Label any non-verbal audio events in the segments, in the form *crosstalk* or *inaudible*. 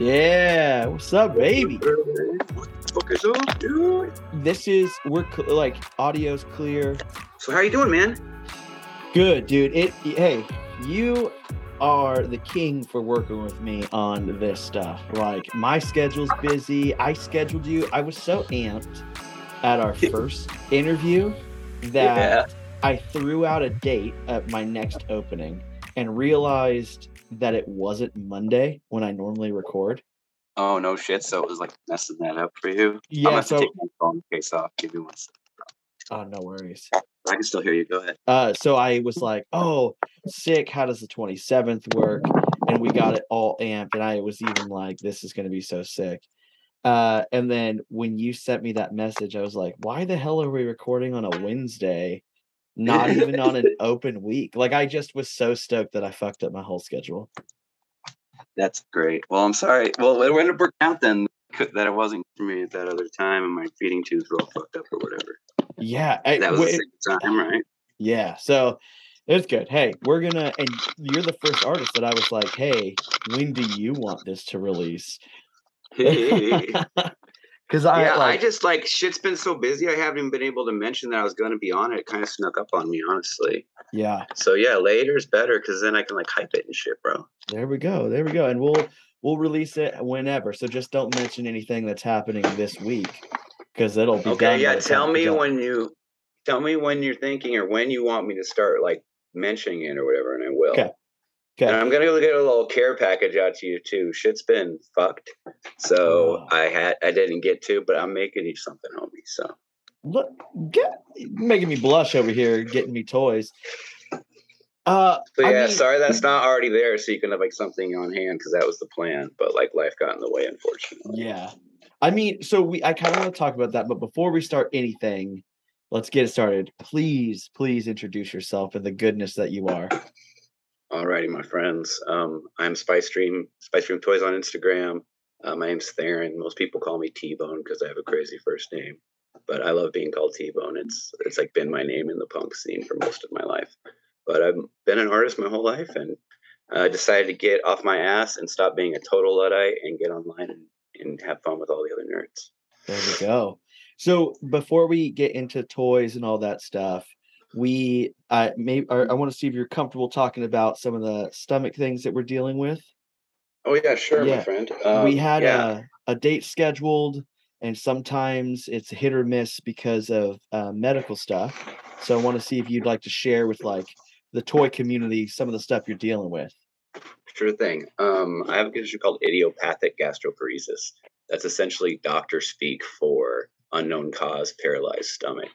Yeah, what's up, baby? What the fuck is up, dude? This is we're cl- like audio's clear. So how you doing, man? Good, dude. It hey, you are the king for working with me on this stuff. Like my schedule's busy. I scheduled you. I was so amped at our *laughs* first interview that I threw out a date at my next opening and realized that it wasn't Monday when I normally record. Oh no shit. So it was like messing that up for you. I'm Yeah, gonna have so to take my phone case off. Give me one second. oh no worries. I can still hear you. Go ahead. Uh, so I was like, "Oh, sick. How does the 27th work?" And we got it all amped, and I was even like, "This is going to be so sick." Uh, and then when you sent me that message, I was like, "Why the hell are we recording on a Wednesday? Not *laughs* even on an open week." Like I just was so stoked that I fucked up my whole schedule. That's great. Well, I'm sorry. Well, when it ended up working out then that it wasn't for me at that other time, and my feeding tubes were all fucked up or whatever. Yeah, I- That was wait- the same time, right? Yeah, so it's good. Hey, we're gonna, and you're the first artist that I was like, "Hey, when do you want this to release?" Because I I like, just like shit's been so busy. I haven't even been able to mention that I was going to be on it. It kind of snuck up on me, honestly. yeah. So yeah, later is better because then I can like hype it and shit, bro. There we go. There we go. And we'll we'll release it whenever. So just don't mention anything that's happening this week because it'll be Okay, yeah. Tell me out. when you tell me when you're thinking or when you want me to start like mentioning it or whatever, and I will. Okay. And Okay. I'm gonna go get a little care package out to you too. Shit's been fucked, so Oh. I had I didn't get to, but I'm making you something, homie. So Look, get making me blush over here, getting me toys. Uh, so I yeah, mean- sorry that's not already there, so you can have like something on hand because that was the plan, but like life got in the way, unfortunately. yeah. I mean, so we I kind of want to talk about that, but before we start anything, let's get it started. Please, please introduce yourself and the goodness that you are. Alrighty, my friends. Um, I'm Spice Dream, Spice Dream Toys on Instagram. Uh, my name's Theron. Most people call me T Bone because I have a crazy first name, but I love being called T Bone. It's it's like been my name in the punk scene for most of my life. But I've been an artist my whole life, and I decided to get off my ass and stop being a total luddite and get online and, and have fun with all the other nerds. There we go. So before we get into toys and all that stuff, we I may I, I want to see if you're comfortable talking about some of the stomach things that we're dealing with. Oh yeah, sure, Yeah. my friend. we Um, had yeah. a, a date scheduled, and sometimes it's hit or miss because of uh, medical stuff. So I want to see if you'd like to share with like the toy community some of the stuff you're dealing with. Sure thing. Um, I have a condition called idiopathic gastroparesis. That's essentially doctor speak for unknown cause paralyzed stomach.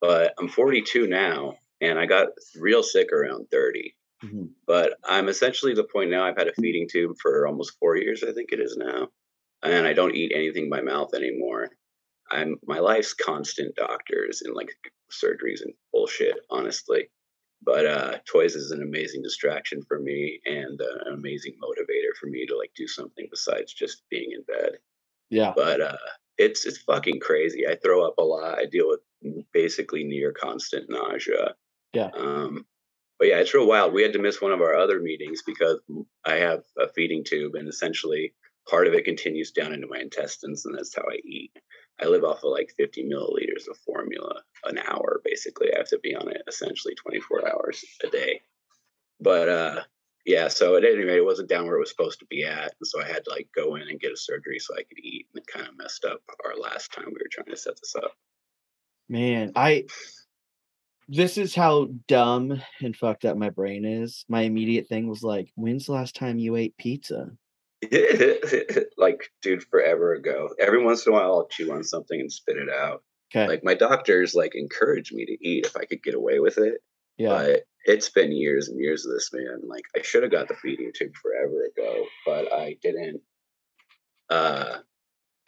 But I'm 42 now, and I got real sick around 30. Mhm. But I'm essentially the point now. I've had a feeding tube for almost four years, I think it is now, and I don't eat anything by mouth anymore. I'm my life's constant doctors and like surgeries and bullshit, honestly but uh toys is an amazing distraction for me and uh, an amazing motivator for me to like do something besides just being in bed Yeah. but uh it's it's fucking crazy i throw up a lot i deal with basically near constant nausea Yeah. um but yeah it's real wild we had to miss one of our other meetings because i have a feeding tube and essentially part of it continues down into my intestines and that's how i eat I live off of like 50 milliliters of formula an hour. Basically, I have to be on it essentially 24 hours a day. But uh, yeah, so at any rate, it wasn't down where it was supposed to be at, and so I had to like go in and get a surgery so I could eat, and it kind of messed up our last time we were trying to set this up. Man, I this is how dumb and fucked up my brain is. My immediate thing was like, when's the last time you ate pizza? *laughs* like, dude, forever ago. Every once in a while, I'll chew on something and spit it out. Okay. Like my doctors like encouraged me to eat if I could get away with it. yeah. But it's been years and years of this, man. Like I should have got the feeding tube forever ago, but I didn't. Uh,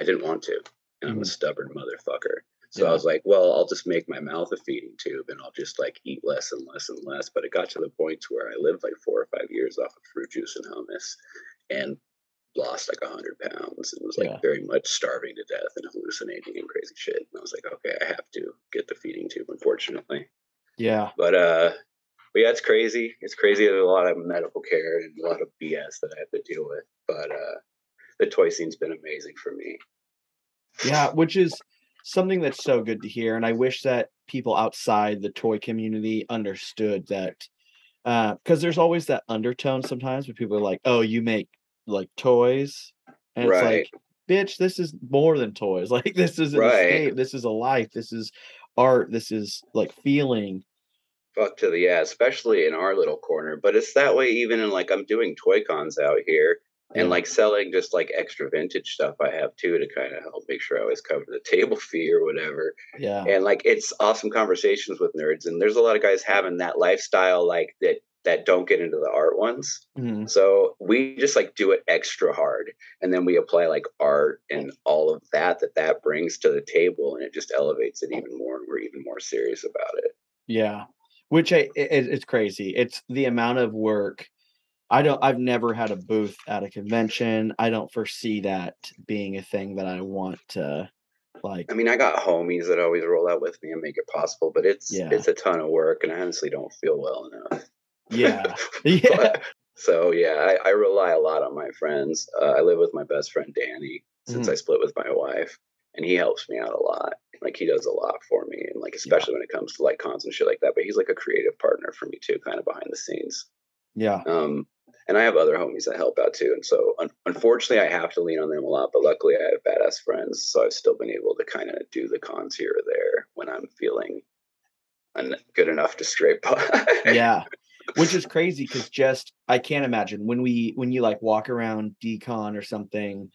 I didn't want to, and I'm a Mhm. stubborn motherfucker. So Yeah. I was like, well, I'll just make my mouth a feeding tube, and I'll just like eat less and less and less. But it got to the point where I lived like four or five years off of fruit juice and hummus, and lost like a hundred pounds and was like Yeah. very much starving to death and hallucinating and crazy shit. And I was like, okay, I have to get the feeding tube, unfortunately. yeah. But uh but yeah, it's crazy. It's crazy. There's a lot of medical care and a lot of BS that I have to deal with. But uh the toy scene's been amazing for me. Yeah, which is something that's so good to hear. And I wish that people outside the toy community understood that uh, because there's always that undertone sometimes where people are like, oh, you make like toys. And it's like, bitch, this is more than toys. *laughs* Like this is an Right. escape. This is a life. This is art. This is like feeling. Fuck to the yeah, especially in our little corner. But it's that way even in like I'm doing toy cons out here and like selling just like extra vintage stuff I have too to kind of help make sure I always cover the table *laughs* fee or whatever. Yeah. and like it's awesome conversations with nerds and there's a lot of guys having that lifestyle like that that don't get into the art ones Mhm. so we just like do it extra hard and then we apply like art and all of that that that brings to the table and it just elevates it even more and we're even more serious about it Yeah, which I, it, it's crazy. It's the amount of work. I don't. I've never had a booth at a convention. I don't foresee that being a thing that I want to like. i mean i got homies that always roll out with me and make it possible but it's Yeah. it's a ton of work and i honestly don't feel well enough Yeah, *laughs* *laughs* yeah, But- so yeah, I, I rely a lot on my friends. Uh, I live with my best friend Danny since Mhm. I split with my wife, and he helps me out a lot. Like he does a lot for me, and like especially when it comes to like cons and shit like that. But he's like a creative partner for me too, kind of behind the scenes. yeah, Um, and I have other homies that help out too. And so un- unfortunately, I have to lean on them a lot. But luckily, I have badass friends, so I've still been able to kind of do the cons here or there when I'm feeling un- good enough to scrape by. yeah. *laughs* Which is crazy because just I can't imagine when we when you like walk around decon or something,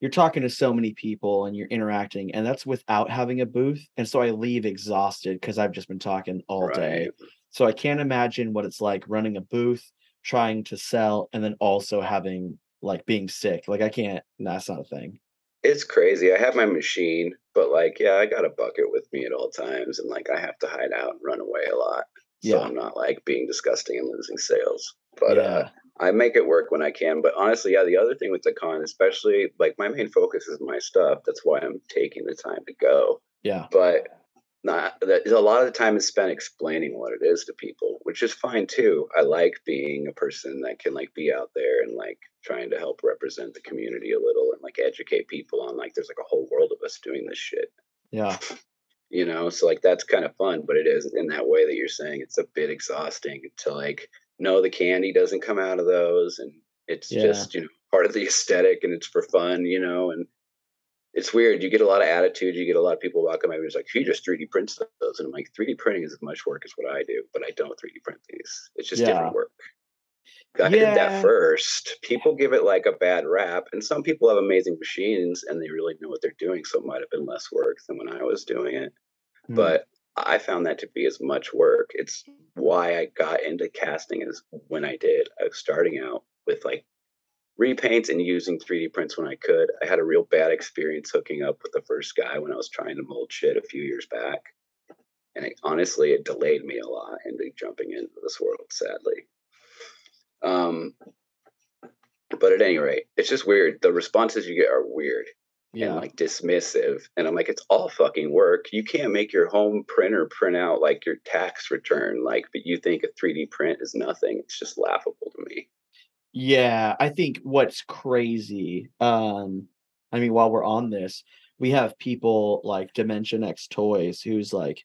you're talking to so many people and you're interacting, and that's without having a booth. And so I leave exhausted because I've just been talking all day. So I can't imagine what it's like running a booth, trying to sell, and then also having like being sick. Like I can't. That's not a thing. It's crazy. I have my machine, but like, yeah, I got a bucket with me at all times, and like, I have to hide out and run away a lot. So Yeah. I'm not like being disgusting and losing sales. But yeah. uh, I make it work when I can. But honestly, yeah, the other thing with the con, especially like my main focus is my stuff. That's why I'm taking the time to go. yeah. But not that a lot of the time is spent explaining what it is to people, which is fine too. I like being a person that can like be out there and like trying to help represent the community a little and like educate people on like there's like a whole world of us doing this shit Yeah. *laughs* you know so like that's kind of fun but it is in that way that you're saying it's a bit exhausting to like know the candy doesn't come out of those and it's Yeah. just you know part of the aesthetic and it's for fun you know and it's weird you get a lot of attitude you get a lot of people walking by me it's like she just 3d prints those and i'm like 3d printing is as much work as what i do but i don't 3d print these it's just Yeah. different work I did Yeah. that first. People give it like a bad rap, and some people have amazing machines and they really know what they're doing, so it might have been less work than when I was doing it Hmm. but I found that to be as much work. It's why I got into casting is when I did. I was starting out with like repaints and using 3D prints when I could. I had a real bad experience hooking up with the first guy when I was trying to mold shit a few years back. And it, honestly, it delayed me a lot into jumping into this world, sadly. Um, but at any rate, it's just weird. The responses you get are weird yeah. and like dismissive. And I'm like, it's all fucking work. You can't make your home printer print out like your tax return, like, but you think a 3D print is nothing. It's just laughable to me. Yeah, I think what's crazy, um, I mean, while we're on this, we have people like Dimension X Toys who's like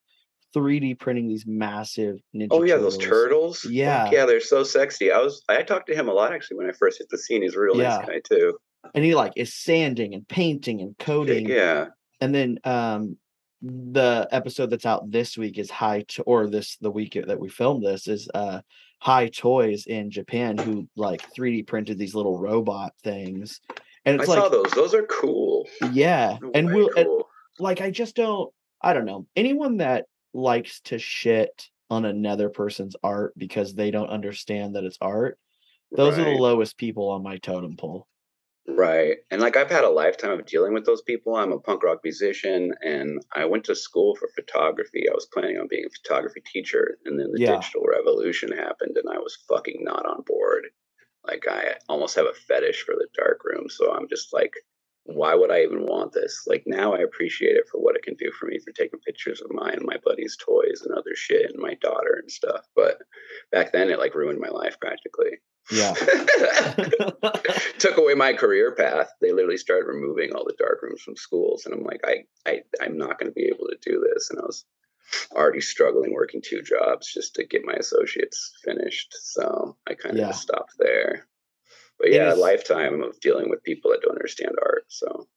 3D printing these massive Ninja Oh yeah, those turtles. Yeah. Yeah, they're so sexy. I was I talked to him a lot actually when I first hit the scene. He's a real Yeah. nice guy too. And he like is sanding and painting and coating. Yeah. And then um the episode that's out this week is High to- or this the week that we filmed this is uh High Toys in Japan who like 3D printed these little robot things. And I it's saw those. Those are cool. yeah. They're And we'll and, like I just don't I don't know. Anyone that likes to shit on another person's art because they don't understand that it's art, those are the lowest people on my totem pole. Right. And like I've had a lifetime of dealing with those people. I'm a punk rock musician and I went to school for photography. I was planning on being a photography teacher and then the Yeah. digital revolution happened and I was fucking not on board. Like I almost have a fetish for the dark room. So I'm just like, why would I even want this? Like now I appreciate it for what it can do for me for taking pictures of mine and my buddies' toys and other shit and my daughter and stuff. But back then it like ruined my life practically. Yeah. *laughs* took away my career path. They literally started removing all the dark rooms from schools, and I'm like, I, I, I'm not going to be able to do this. And I was already struggling working two jobs just to get my associates finished, so I kind of Yeah. just stopped there. But yeah, a lifetime of dealing with people that don't understand art. So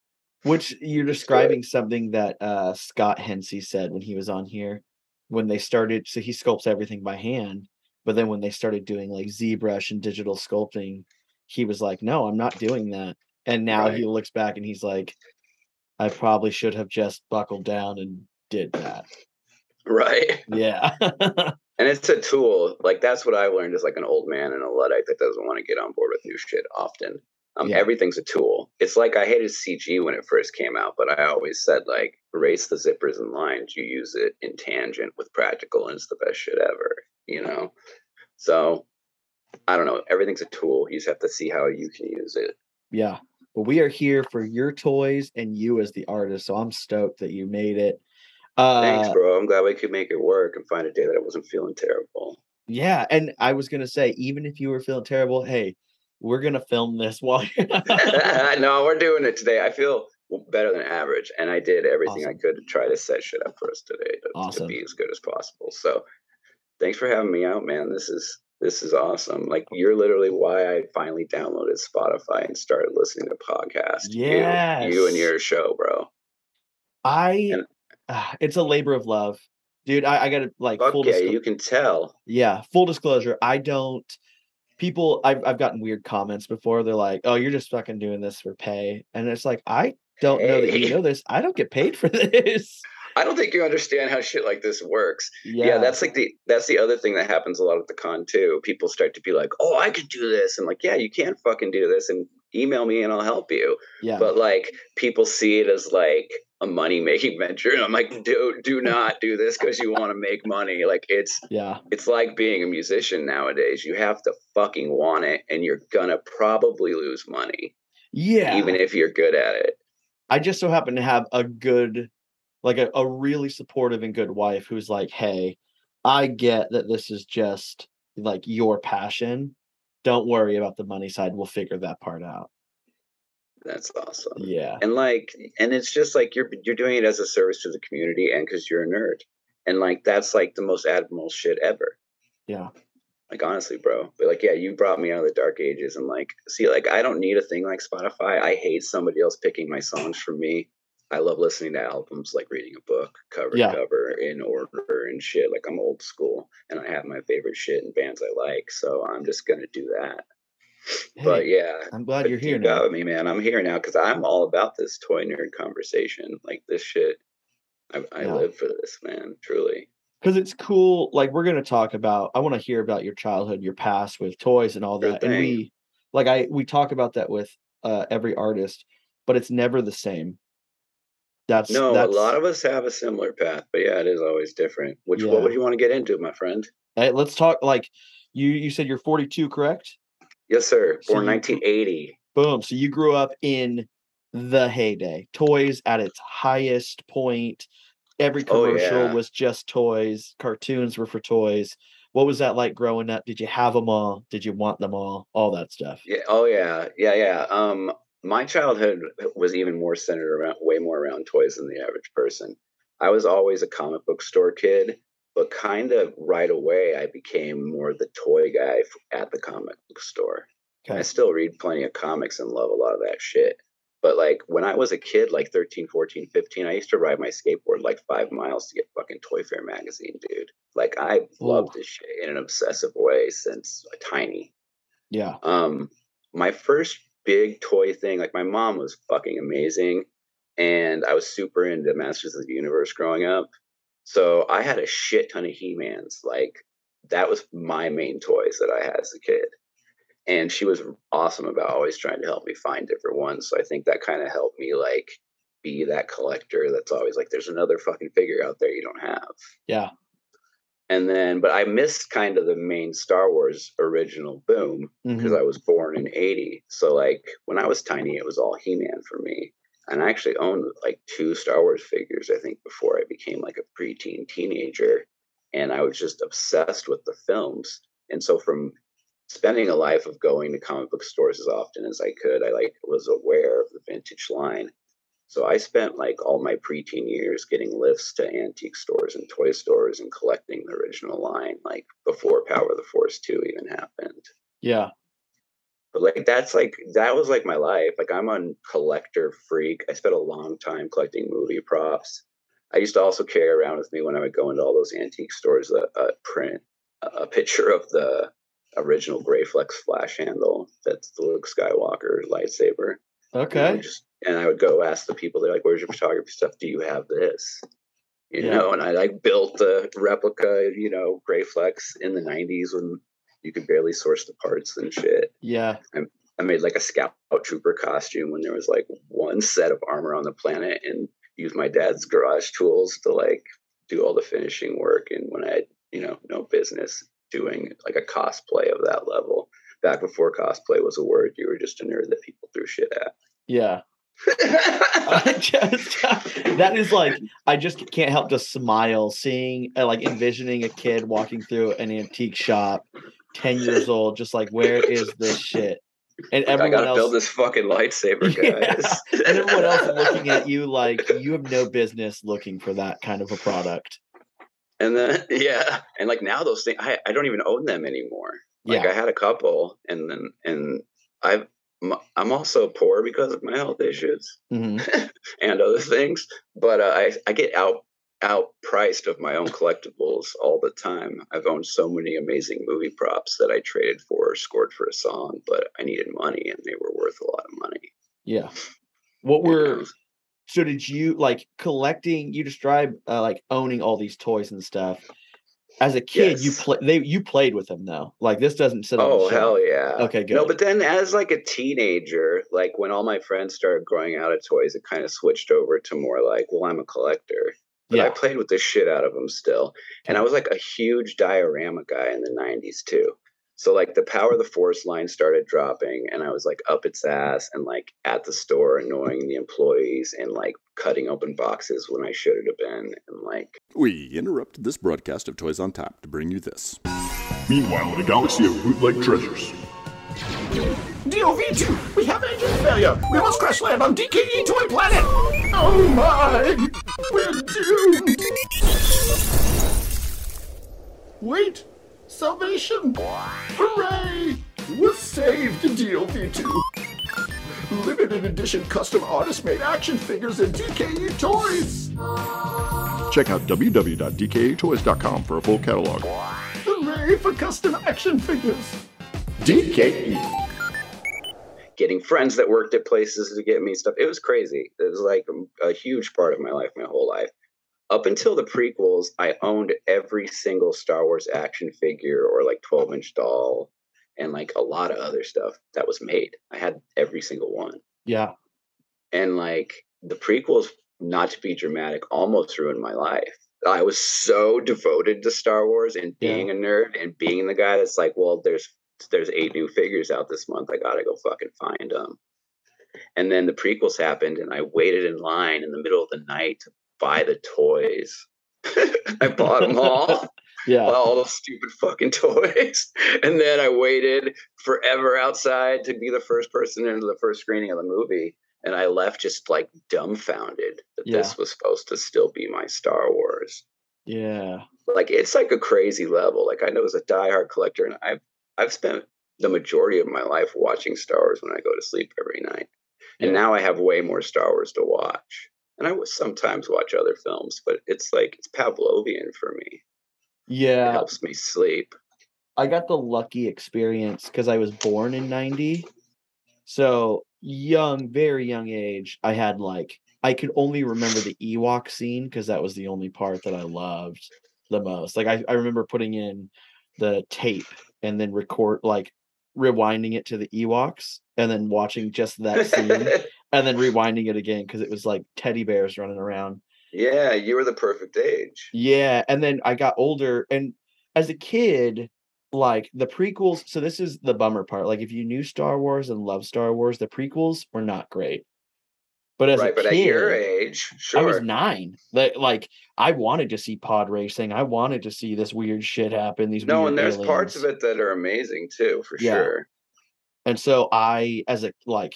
Which you're describing something that uh, Scott Hensey said when he was on here. When they started, so he sculpts everything by hand, but then when they started doing like ZBrush and digital sculpting, he was like, "No, I'm not doing that." And now he looks back and he's like, "I probably should have just buckled down and did that." right. *laughs* Yeah, *laughs* And it's a tool. Like that's what I learned as like an old man and a luddite that doesn't want to get on board with new shit often. Um, Yeah. Everything's a tool. It's like I hated CG when it first came out, but I always said like erase the zippers and lines. You use it in tangent with practical, and it's the best shit ever. You know. So I don't know. Everything's a tool. You just have to see how you can use it. yeah. But we are here for your toys and you as the artist, so I'm stoked that you made it. Uh, Thanks, bro. I'm glad we could make it work and find a day that I wasn't feeling terrible. Yeah, and I was gonna say, even if you were feeling terrible, hey, we're gonna film this while *laughs* *laughs* no, we're doing it today. I feel better than average, and I did everything I could to try to set shit up for us today to, to be as good as possible. So, thanks for having me out, man. This is this is awesome. Like you're literally why I finally downloaded Spotify and started listening to podcasts. You- you, and your show, bro. I And- ah, it's a labor of love. Dude, I, I gotta like full yeah, disclo- you can tell. yeah, full disclosure, I don't people I've I've gotten weird comments before. They're like, Oh, you're just fucking doing this for pay. And it's like, I don't know that you know this. I don't get paid for *laughs* this. I don't think you understand how shit like this works. Yeah. yeah. that's like the that's the other thing that happens a lot at the con too. People start to be like, "Oh, I could do this," and like, "Yeah, you can't fucking do this," and email me and I'll help you. yeah. But like, people see it as like a money making *laughs* venture, and I'm like, "Do do not do this because you want to make money." Like, it's yeah. it's like being a musician nowadays. You have to fucking want it, and you're gonna probably lose money, Yeah. even if you're good at it. I just so happen to have a good, like a, a really supportive and good wife who's like, hey, I get that this is just like your passion. Don't worry about the money side. We'll figure that part out. That's awesome. Yeah. and like and it's just like you're you're doing it as a service to the community and because you're a nerd and like that's like the most admirable shit ever Yeah. like honestly bro but like yeah you brought me out of the dark ages and like see like i don't need a thing like spotify i hate somebody else picking my songs for me i love listening to albums like reading a book cover to cover in order and shit like i'm old school and i have my favorite shit and bands i like so i'm just gonna do that but yeah I'm glad you're here now. got me, man. I'm here now because I'm all about this toy nerd conversation. Like this shit, I, I Yeah. live for this, man. Truly. Because it's cool. Like we're gonna talk about. I want to hear about your childhood, your past with toys and all Sure that. And we, like, I we talk about that with uh, every artist, but it's never the same. That's No, that's, a lot of us have a similar path, but yeah, it is always different. Which Yeah. what would you want to get into, my friend? Hey, let's talk. Like you, you said you're 42, correct? Yes, sir. So Born you- 1980. Boom. So you grew up in the heyday, toys at its highest point. Every Oh, commercial yeah. was just toys. Cartoons were for toys. What was that like growing up? Did you have them all? Did you want them all? All that stuff. Yeah. Oh yeah. Yeah. Yeah. Um, my childhood was even more centered around, way more around toys than the average person. I was always a comic book store kid, but kind of right away I became more the toy guy at the comic book store. I still read plenty of comics and love a lot of that shit. But like when I was a kid, like 13, 14, 15, I used to ride my skateboard like five miles to get fucking ToyFare magazine, dude. Like I loved this shit in an obsessive way since tiny. Yeah. Um, my first big toy thing, like my mom was fucking amazing, and I was super into Masters of the Universe growing up. So I had a shit ton of He-Mans. Like that was my main toys that I had as a kid. And she was awesome about always trying to help me find different ones. So I think that kind of helped me like be that collector that's always like, there's another fucking figure out there you don't have Yeah. And then but i missed kind of the main star wars original boom because Mhm. i was born in 80 so like when i was tiny it was all he-man for me. And i actually owned like two star wars figures i think before i became like a preteen teenager. And i was just obsessed with the films. And so from spending a life of going to comic book stores as often as i could i like was aware of the vintage line so I spent like all my preteen years getting lifts to antique stores and toy stores and collecting the original line, like before Power of the Force 2 even happened. Yeah. But like that's like that was like my life. Like I'm a collector freak. I spent a long time collecting movie props. I used to also carry around with me when I would go into all those antique stores a, a print, a picture of the original Graflex flash handle. That's the Luke Skywalker lightsaber. Okay. just and I would go ask the people, they're like, Where's your photography stuff? Do you have this? You Yeah. know, and I like built a replica, you know, Graflex in the nineties when you could barely source the parts and shit. Yeah. I made like a scout trooper costume when there was like one set of armor on the planet and used my dad's garage tools to like do all the finishing work and when I had, you know, no business doing like a cosplay of that level. Back before cosplay was a word, you were just a nerd that people threw shit at. Yeah. *laughs* I just that is like I just can't help to smile seeing uh, like envisioning a kid walking through an antique shop, ten years old, just like where is this shit? And I everyone gotta else, build this fucking lightsaber, *laughs* Yeah. guys. and everyone else looking at you like you have no business looking for that kind of a product. And then *laughs* yeah, and like now those things I, I don't even own them anymore. Like Yeah. I had a couple, and then and I've I'm also poor because of my health issues hmm *laughs* and other things. But uh, I I get out outpriced of my own collectibles all the time. I've owned so many amazing movie props that I traded for or scored for a song, but I needed money and they were worth a lot of money. Yeah. What were know? so did you like collecting you describe uh, like owning all these toys and stuff as a kid you play they you played with them though like this doesn't sit on Oh hell yeah! Okay, good. No, but then as like a teenager, like when all my friends started growing out of toys, it kind of switched over to more like, well, I'm a collector. But I played with the shit out of them still, and I was like a huge diorama guy in the '90s too. So like the Power of the Force line started dropping, and I was like up its ass and like at the store annoying the employees and like cutting open boxes when I should have been, and like We interrupted this broadcast of Toys on Tap to bring you this. Meanwhile, in a galaxy of bootleg treasures. DOV2, we have engine failure. We must crash land on DKE Toy Planet. Oh my, we're doomed. Wait, salvation! Hooray! We're saved, DOV2. Limited edition custom artist-made action figures and DKE toys. Check out www.dkatoys.com for a full catalog. Hooray for custom action figures. DKE. getting friends that worked at places to get me stuff. It was crazy. It was like a, a huge part of my life, my whole life. Up until the prequels, I owned every single Star Wars action figure or like 12 inch doll and like a lot of other stuff that was made. I had every single one. yeah And like the prequels, not to be dramatic, almost ruined my life. I was so devoted to Star Wars and Yeah. being a nerd and being the guy that's like, well, there's there's eight new figures out this month. I gotta go fucking find them. And then the prequels happened, and I waited in line in the middle of the night to buy the toys. *laughs* I bought them *laughs* all yeah all those stupid fucking *laughs* toys. And then I waited forever outside to be the first person into the first screening of the movie. And I left just like dumbfounded that Yeah. this was supposed to still be my Star Wars. Yeah. Like it's like a crazy level. Like I know as a diehard collector, and I've I've spent the majority of my life watching Star Wars when I go to sleep every night. And Yeah. now I have way more Star Wars to watch. And I sometimes watch other films, but it's like it's Pavlovian for me. It Yeah. helps me sleep. I got the lucky experience because I was born in 90. So young, very young age, I had like I could only remember the Ewok scene because that was the only part that I loved the most. Like I, I remember putting in the tape and then record like rewinding it to the Ewoks and then watching just that scene *laughs* and then rewinding it again because it was like teddy bears running around. Yeah, you were the perfect age. Yeah, and then I got older and as a kid, like the prequels, so this is the bummer part. Like if you knew Star Wars and loved Star Wars, the prequels were not great. But as right, a but kid, at your age, sure. I was 9. Like like I wanted to see pod racing. I wanted to see this weird shit happen, these no, and there's parts of it that are amazing too, for Yeah. sure. And so I as a like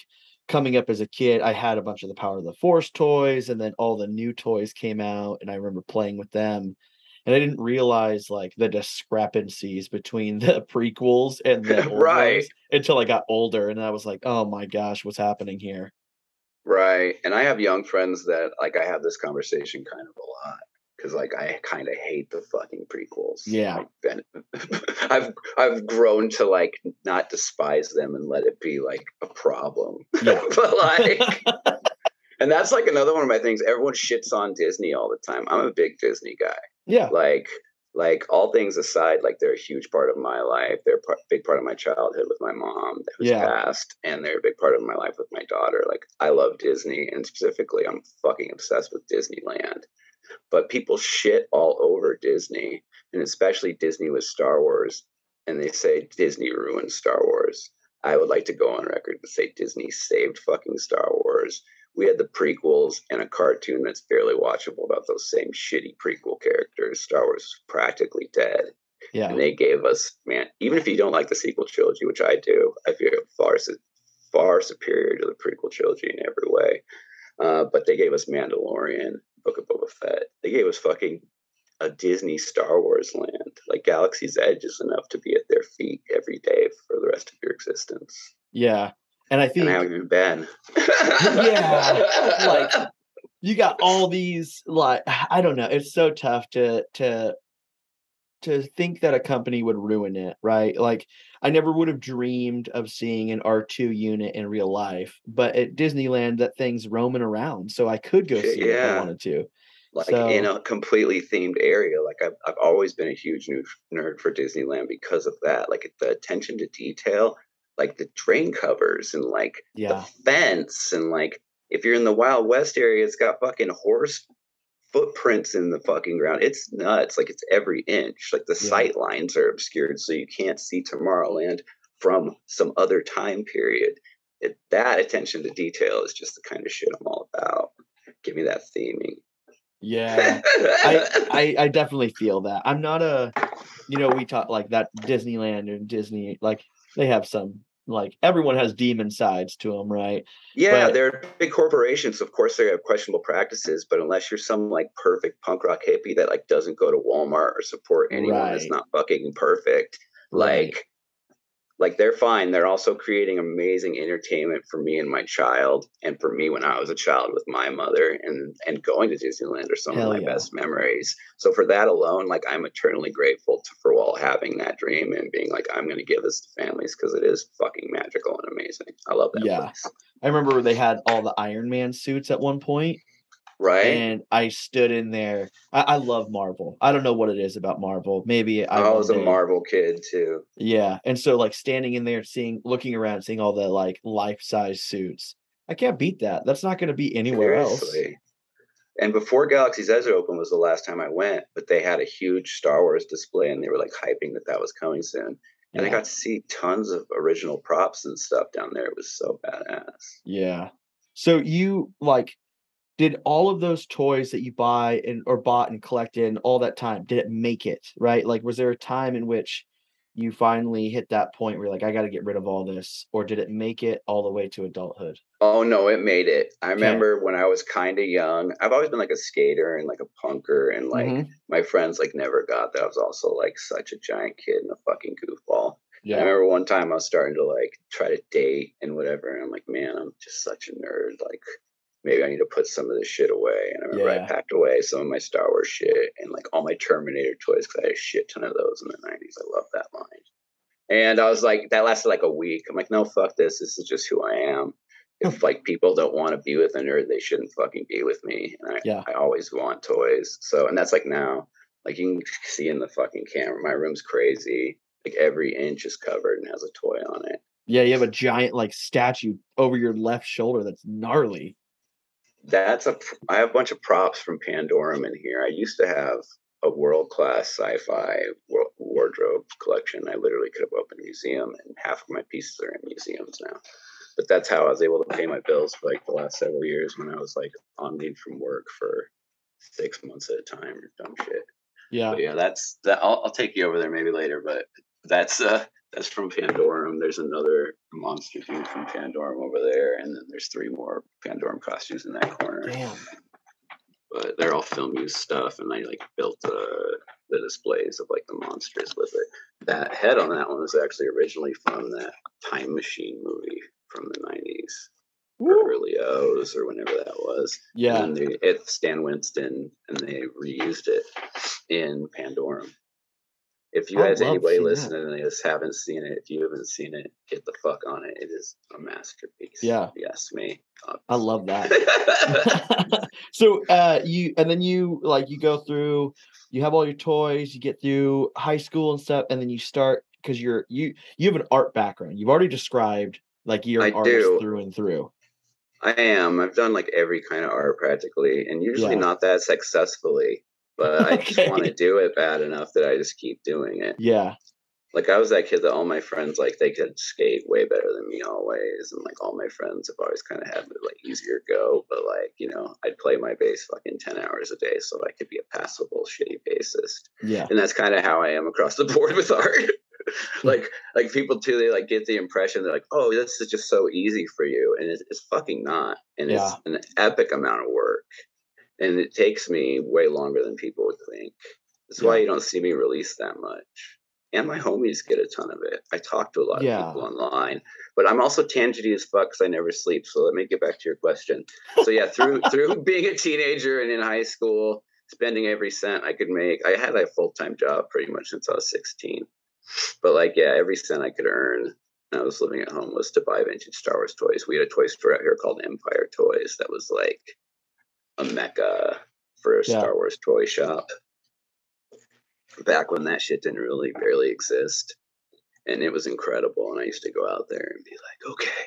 coming up as a kid, I had a bunch of the Power of the Force toys and then all the new toys came out and I remember playing with them. And I didn't realize like the discrepancies between *laughs* the prequels and the *laughs* Right. until I got older and I was like, "Oh my gosh, what's happening here?" Right. And I have young friends that like I have this conversation kind of a lot because like I kind of hate the fucking prequels. Yeah. *laughs* I've I've grown to like not despise them and let it be like a problem. Yeah. *laughs* but like *laughs* and that's like another one of my things. Everyone shits on Disney all the time. I'm a big Disney guy. Yeah. Like like all things aside, like they're a huge part of my life. They're a part, big part of my childhood with my mom that was Yeah. passed, and they're a big part of my life with my daughter. Like I love Disney, and specifically, I'm fucking obsessed with Disneyland. But people shit all over Disney, and especially Disney with Star Wars, and they say Disney ruined Star Wars. I would like to go on record and say Disney saved fucking Star Wars. We had the prequels and a cartoon that's barely watchable about those same shitty prequel characters. Star Wars is practically dead. Yeah. And they gave us, man, even if you don't like the sequel trilogy, which I do, I feel far, far superior to the prequel trilogy in every way. Uh, but they gave us Mandalorian, Book of Boba Fett. They gave us fucking a Disney Star Wars land. Like Galaxy's Edge is enough to be at their feet every day for the rest of your existence. Yeah. And I think And I haven't even been. Yeah, like, *laughs* you got all these like I don't know. It's so tough to to to think that a company would ruin it, right? Like I never would have dreamed of seeing an R2 unit in real life, but at Disneyland that thing's roaming around, so I could go see it if I wanted to. like So- in a completely themed area. Like I've I've always been a huge nerd nerd for Disneyland because of that. Like the attention to detail, like the drain covers and like Yeah. the fence and like if you're in the Wild West area, it's got fucking horse footprints in the fucking ground. It's nuts. Like it's every inch. Like the Yeah. sight lines are obscured, so you can't see Tomorrowland from some other time period. It, that attention to detail is just the kind of shit I'm all about. Give me that theming. Yeah. I, *laughs* I I definitely feel that. I'm not a you know, we talk like that Disneyland and Disney like they have some like everyone has demon sides to them, right? Yeah, But- they're big corporations. Of course, they have questionable practices, but unless you're some like perfect punk rock hippie that like doesn't go to Walmart or support anyone that's not fucking perfect, Right. like, like they're fine. They're also creating amazing entertainment for me and my child, and for me when I was a child with my mother, and and going to Disneyland are some Hell of my yeah. best memories. So for that alone, like I'm eternally grateful to, for all having that dream and being like I'm going to give this to families because it is fucking magical and amazing. I love that Yeah. place. I remember they had all the Iron Man suits at one point, Right. and I stood in there. I, I love Marvel. I don't know what it is about Marvel. Maybe I, I was a Marvel kid too. Yeah, and so like standing in there, seeing, looking around, seeing all the like life size suits. I can't beat that. That's not going to be anywhere else. And before Galaxy's Edge opened was the last time I went, but they had a huge Star Wars display and they were like hyping that that was coming soon. And I got to see tons of original props and stuff down there. It was so badass. Yeah. So you like did all of those toys that you buy and or bought and collected and all that time, did it make it, right? Like was there a time in which you finally hit that point where you're like, I got to get rid of all this, or did it make it all the way to adulthood? Oh no, it made it. I remember when I was kind of young. I've always been like a skater and like a punker, and like Mhm. my friends like never got that. I was also like such a giant kid and a fucking goofball. yeah. I remember one time I was starting to like try to date and whatever, and I'm like, man, I'm just such a nerd. Like, maybe I need to put some of this shit away. And I remember Yeah. I packed away some of my Star Wars shit and like all my Terminator toys because I had a shit ton of those in the '90s. I love that line. And I was like, that lasted like a week. I'm like, no, fuck this. This is just who I am. If like people don't want to be with a nerd, they shouldn't fucking be with me. And I, Yeah. I always want toys. So, and that's like now, like you can see in the fucking camera, my room's crazy. Like every inch is covered and has a toy on it. Yeah, you have a giant like statue over your left shoulder that's gnarly. That's a i have a bunch of props from Pandorum in here. I used to have a world class sci-fi wardrobe collection. I literally could have opened a museum, and half of my pieces are in museums now. But that's how I was able to pay my bills for like the last several years when I was like on leave from work for six months at a time or dumb shit. Yeah. But yeah, that's that. I'll, I'll take you over there maybe later, but that's uh that's from Pandorum. There's another monster dude from Pandorum over there, and then there's three more Pandorum costumes in that corner. Damn. But they're all film use stuff, and I like built uh, the displays of like the monsters with it. That head on that one was actually originally from that Time Machine movie from the '90s, or early O's, or whenever that was. Yeah. And they, it's Stan Winston, and they reused it in Pandorum. If you I guys, anybody listening to this, haven't seen it, if you haven't seen it, get the fuck on it. It is a masterpiece. Yeah. Yes, me. I love that. *laughs* *laughs* so uh you and then you like you go through you have all your toys you get through high school and stuff and then you start because you're you you have an art background you've already described like you're an I artist do. through and through I am. I've done like every kind of art practically, and usually Yeah. not that successfully. But I just want to do it bad enough that I just keep doing it. yeah Like I was that kid that all my friends like they could skate way better than me always, and like all my friends have always kind of had the like easier go. But like you know, I'd play my bass fucking ten hours a day so I could be a passable shitty bassist yeah and that's kind of how I am across the *laughs* board with art. *laughs* like like people too, they like get the impression they're like, oh, this is just so easy for you, and it's, it's fucking not, and Yeah. it's an epic amount of work, and it takes me way longer than people would think. That's why you don't see me release that much. And my homies get a ton of it. I talk to a lot Yeah. of people online, but I'm also tangity as fuck because I never sleep. So let me get back to your question. So yeah, through *laughs* through being a teenager and in high school, spending every cent I could make. I had a full time job pretty much since I was 16. But like, yeah, every cent I could earn I was living at home was to buy vintage Star Wars toys. We had a toy store out here called Empire Toys that was like a mecca for a Yeah. Star Wars toy shop. Back when that shit didn't really barely exist. And it was incredible. And I used to go out there and be like, okay,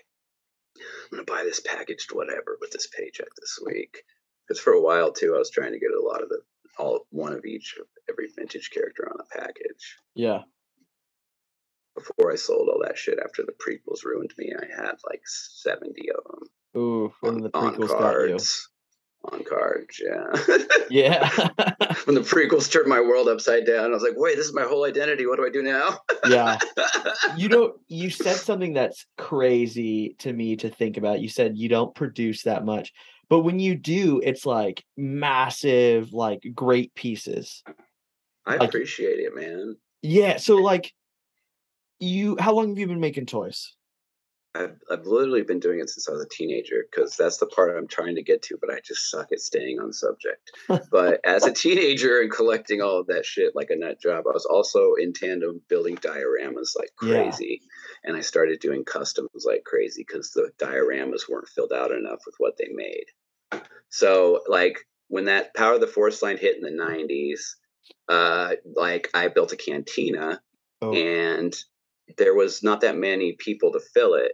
I'm gonna buy this packaged whatever with this paycheck this week. Because for a while too, I was trying to get a lot of the all one of each of every vintage character on a package. yeah Before I sold all that shit after the prequels ruined me, I had like seventy of them ooh on, the on prequels you cards. On cards, yeah. yeah *laughs* when the prequels turned my world upside down, I was like, "Wait, this is my whole identity. What do I do now?" yeah *laughs* you don't you said something that's crazy to me to think about you said you don't produce that much but when you do it's like massive like great pieces I Like- appreciate it, man. yeah so like you how long have you been making toys I've, I've literally been doing it since I was a teenager because that's the part I'm trying to get to, but I just suck at staying on subject. *laughs* but as a teenager and collecting all of that shit like a nut job, I was also in tandem building dioramas like Yeah. crazy. And I started doing customs like crazy because the dioramas weren't filled out enough with what they made. So, like, when that Power of the Force line hit in the 90s, uh, like, I built a cantina oh and there was not that many people to fill it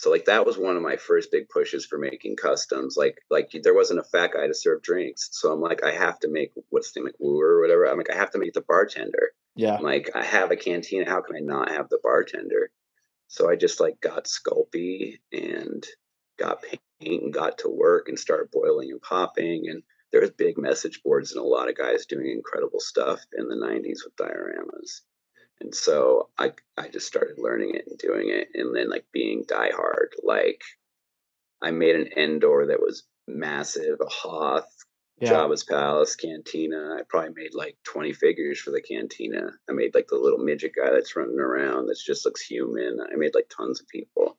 so like that was one of my first big pushes for making customs like like there wasn't a fat guy to serve drinks. So i'm like i have to make what's the name like Wuher or whatever i'm like i have to make the bartender. Yeah. I'm like i have a cantina how can i not have the bartender? So i just like got sculpey and got paint and got to work and started boiling and popping. And there was big message boards and a lot of guys doing incredible stuff in the 90s with dioramas And so I I just started learning it and doing it, and then like being diehard. Like I made an Endor that was massive, a Hoth, Yeah. Jabba's Palace, Cantina. I probably made like 20 figures for the Cantina. I made like the little midget guy that's running around that just looks human. I made like tons of people.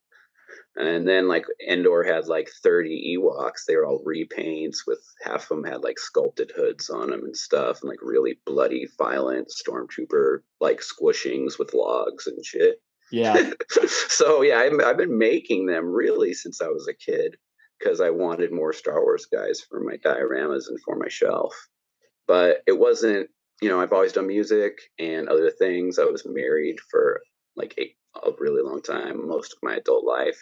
And then like Endor had like 30 Ewoks. They were all repaints with half of them had like sculpted hoods on them and stuff and like really bloody, violent stormtrooper like squishings with logs and shit. Yeah. *laughs* so yeah, I've, I've been making them really since I was a kid because I wanted more Star Wars guys for my dioramas and for my shelf. But it wasn't, you know, I've always done music and other things. I was married for like a, a really long time, most of my adult life.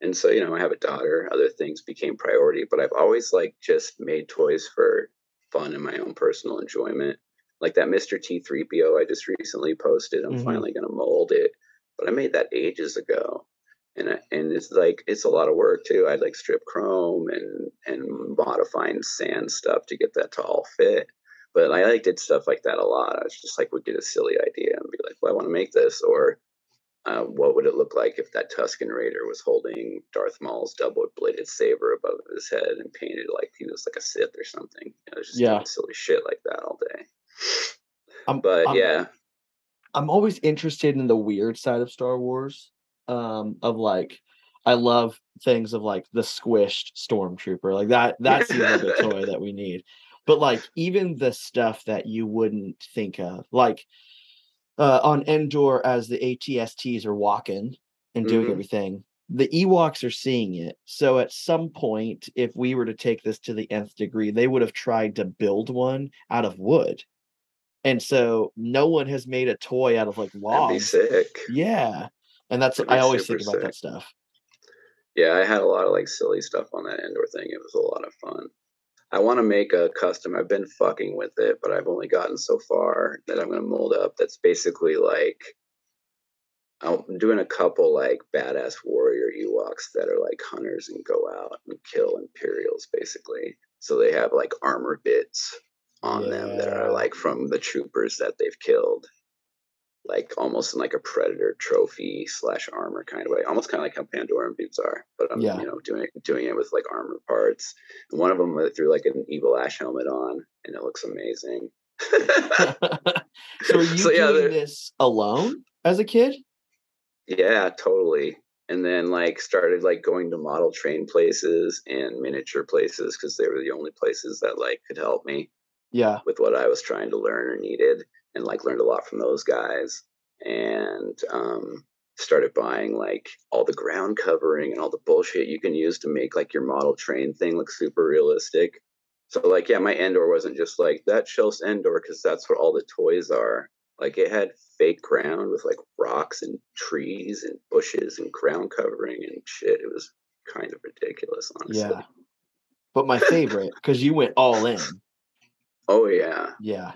And so, you know, I have a daughter, other things became priority, but I've always like just made toys for fun and my own personal enjoyment. Like that Mr. T3PO I just recently posted. I'm Mhm. finally going to mold it, but I made that ages ago and I, and it's like it's a lot of work too. I'd like strip chrome and and modifying sand stuff to get that to all fit. But I like did stuff like that a lot. I was just like would get a silly idea and be like, well, I want to make this, or uh, what would it look like if that Tusken Raider was holding Darth Maul's double bladed saber above his head and painted like he was like a Sith or something? You know, just Yeah. doing silly shit like that all day. I'm- but I'm- yeah, I'm always interested in the weird side of Star Wars. Um, of like, I love things of like the squished stormtrooper, like that. That's the a toy that we need. But like, even the stuff that you wouldn't think of, like uh, on Endor, as the ATSTs are walking and doing Mhm. everything, the Ewoks are seeing it. So at some point, if we were to take this to the nth degree, they would have tried to build one out of wood. And so no one has made a toy out of like that'd be logs. sick. Yeah. And that's I always think about sick. that stuff. Yeah, I had a lot of like silly stuff on that Endor thing. It was a lot of fun. I want to make a custom. I've been fucking with it, but I've only gotten so far that I'm going to mold up. That's basically like I'm doing a couple like badass warrior Ewoks that are like hunters and go out and kill Imperials basically. So they have like armor bits on them that are like from the troopers that they've killed like almost in like a predator trophy slash armor kind of way, almost kind of like how Pandoran boots are. But I'm Yeah. you know doing it doing it with like armor parts. And one of them uh, threw like an evil ash helmet on, and it looks amazing. *laughs* *laughs* so you So, yeah, doing this alone as a kid? yeah, totally. And then like started like going to model train places and miniature places because they were the only places that like could help me. Yeah. with what I was trying to learn or needed, and like learned a lot from those guys, and um, started buying like all the ground covering and all the bullshit you can use to make like your model train thing look super realistic. So like yeah, my Endor wasn't just like that shelf's Endor because that's what all the toys are. Like it had fake ground with like rocks and trees and bushes and ground covering and shit. It was kind of ridiculous, honestly. Yeah. But my favorite, because you went all in. Oh yeah. Yeah.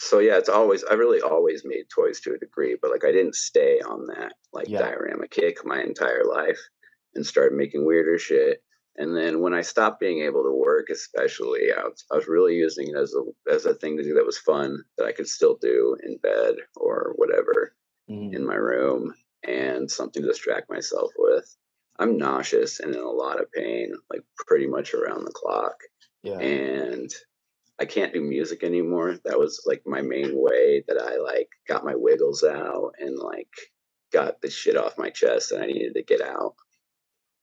So yeah, it's always I really always made toys to a degree, but like I didn't stay on that like Yeah. diorama kick my entire life and started making weirder shit. And then when I stopped being able to work, especially, I was, I was really using it as a as a thing to do that was fun that I could still do in bed or whatever Mhm. in my room and something to distract myself with. I'm nauseous and in a lot of pain, like pretty much around the clock Yeah. and I can't do music anymore. That was like my main way that I like got my wiggles out and like got the shit off my chest that I needed to get out.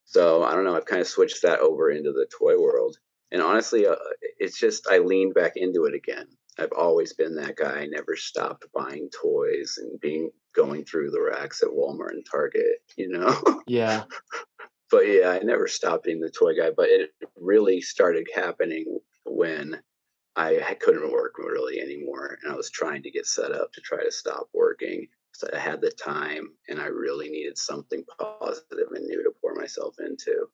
So I don't know. I've kind of switched that over into the toy world, and honestly, uh, it's just I leaned back into it again. I've always been that guy. I never stopped buying toys and being going through the racks at Walmart and Target. You know. *laughs* Yeah. but yeah, I never stopped being the toy guy. But it really started happening when I I couldn't work really anymore, and I was trying to get set up to try to stop working. So I had the time, and I really needed something positive and new to pour myself into.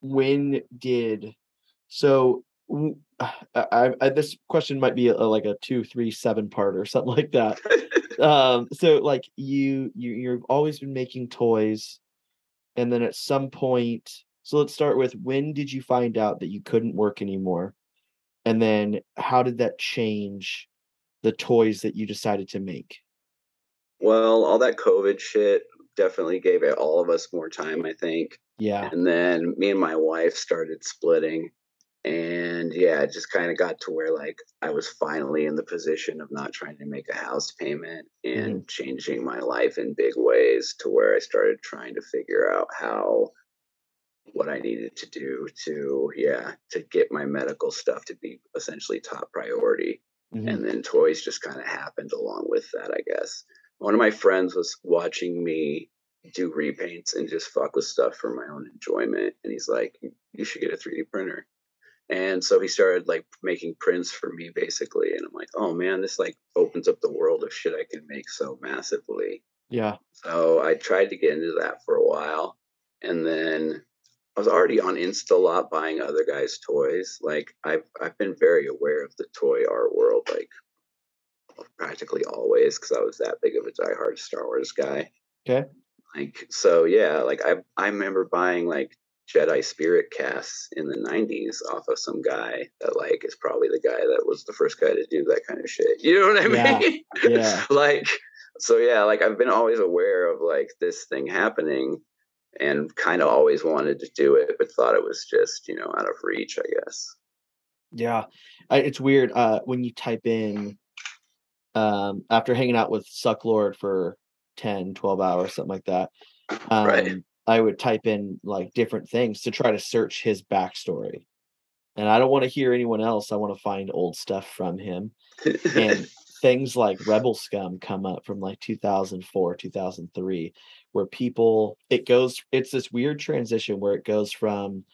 When did so I this question might be a, like a two, three, seven part or something like that. *laughs* um so like you you you've always been making toys and then at some point so let's start with when did you find out that you couldn't work anymore and then how did that change the toys that you decided to make Well, all that COVID shit definitely gave it all of us more time, I think. Yeah. And then me and my wife started splitting. And yeah, it just kind of got to where like I was finally in the position of not trying to make a house payment mm-hmm. and changing my life in big ways to where I started trying to figure out how what I needed to do to yeah, to get my medical stuff to be essentially top priority. Mhm. And then toys just kind of happened along with that, I guess. One of my friends was watching me do repaints and just fuck with stuff for my own enjoyment. And he's like, "You- you should get a 3D printer. And so he started like making prints for me basically. And I'm like, oh man, this like opens up the world of shit I can make so massively. Yeah. So I tried to get into that for a while. And then I was already on Insta a lot buying other guys' toys. Like I've I've been very aware of the toy art world, like practically always, because I was that big of a diehard Star Wars guy. Okay. Like so yeah, like I I remember buying like Jedi Spirit casts in the '90s off of some guy that like is probably the guy that was the first guy to do that kind of shit. You know what I Yeah. mean? Yeah. *laughs* like so yeah, like I've been always aware of like this thing happening and kind of always wanted to do it, but thought it was just, you know, out of reach, I guess. Yeah, I, it's weird uh, when you type in um, after hanging out with Sucklord for 10, 12 hours, something like that. Um, Right. I would type in like different things to try to search his backstory. And I don't want to hear anyone else. I want to find old stuff from him. And *laughs* things like Rebel Scum come up from like 2004, 2003, where people, it goes, it's this weird transition where it goes from,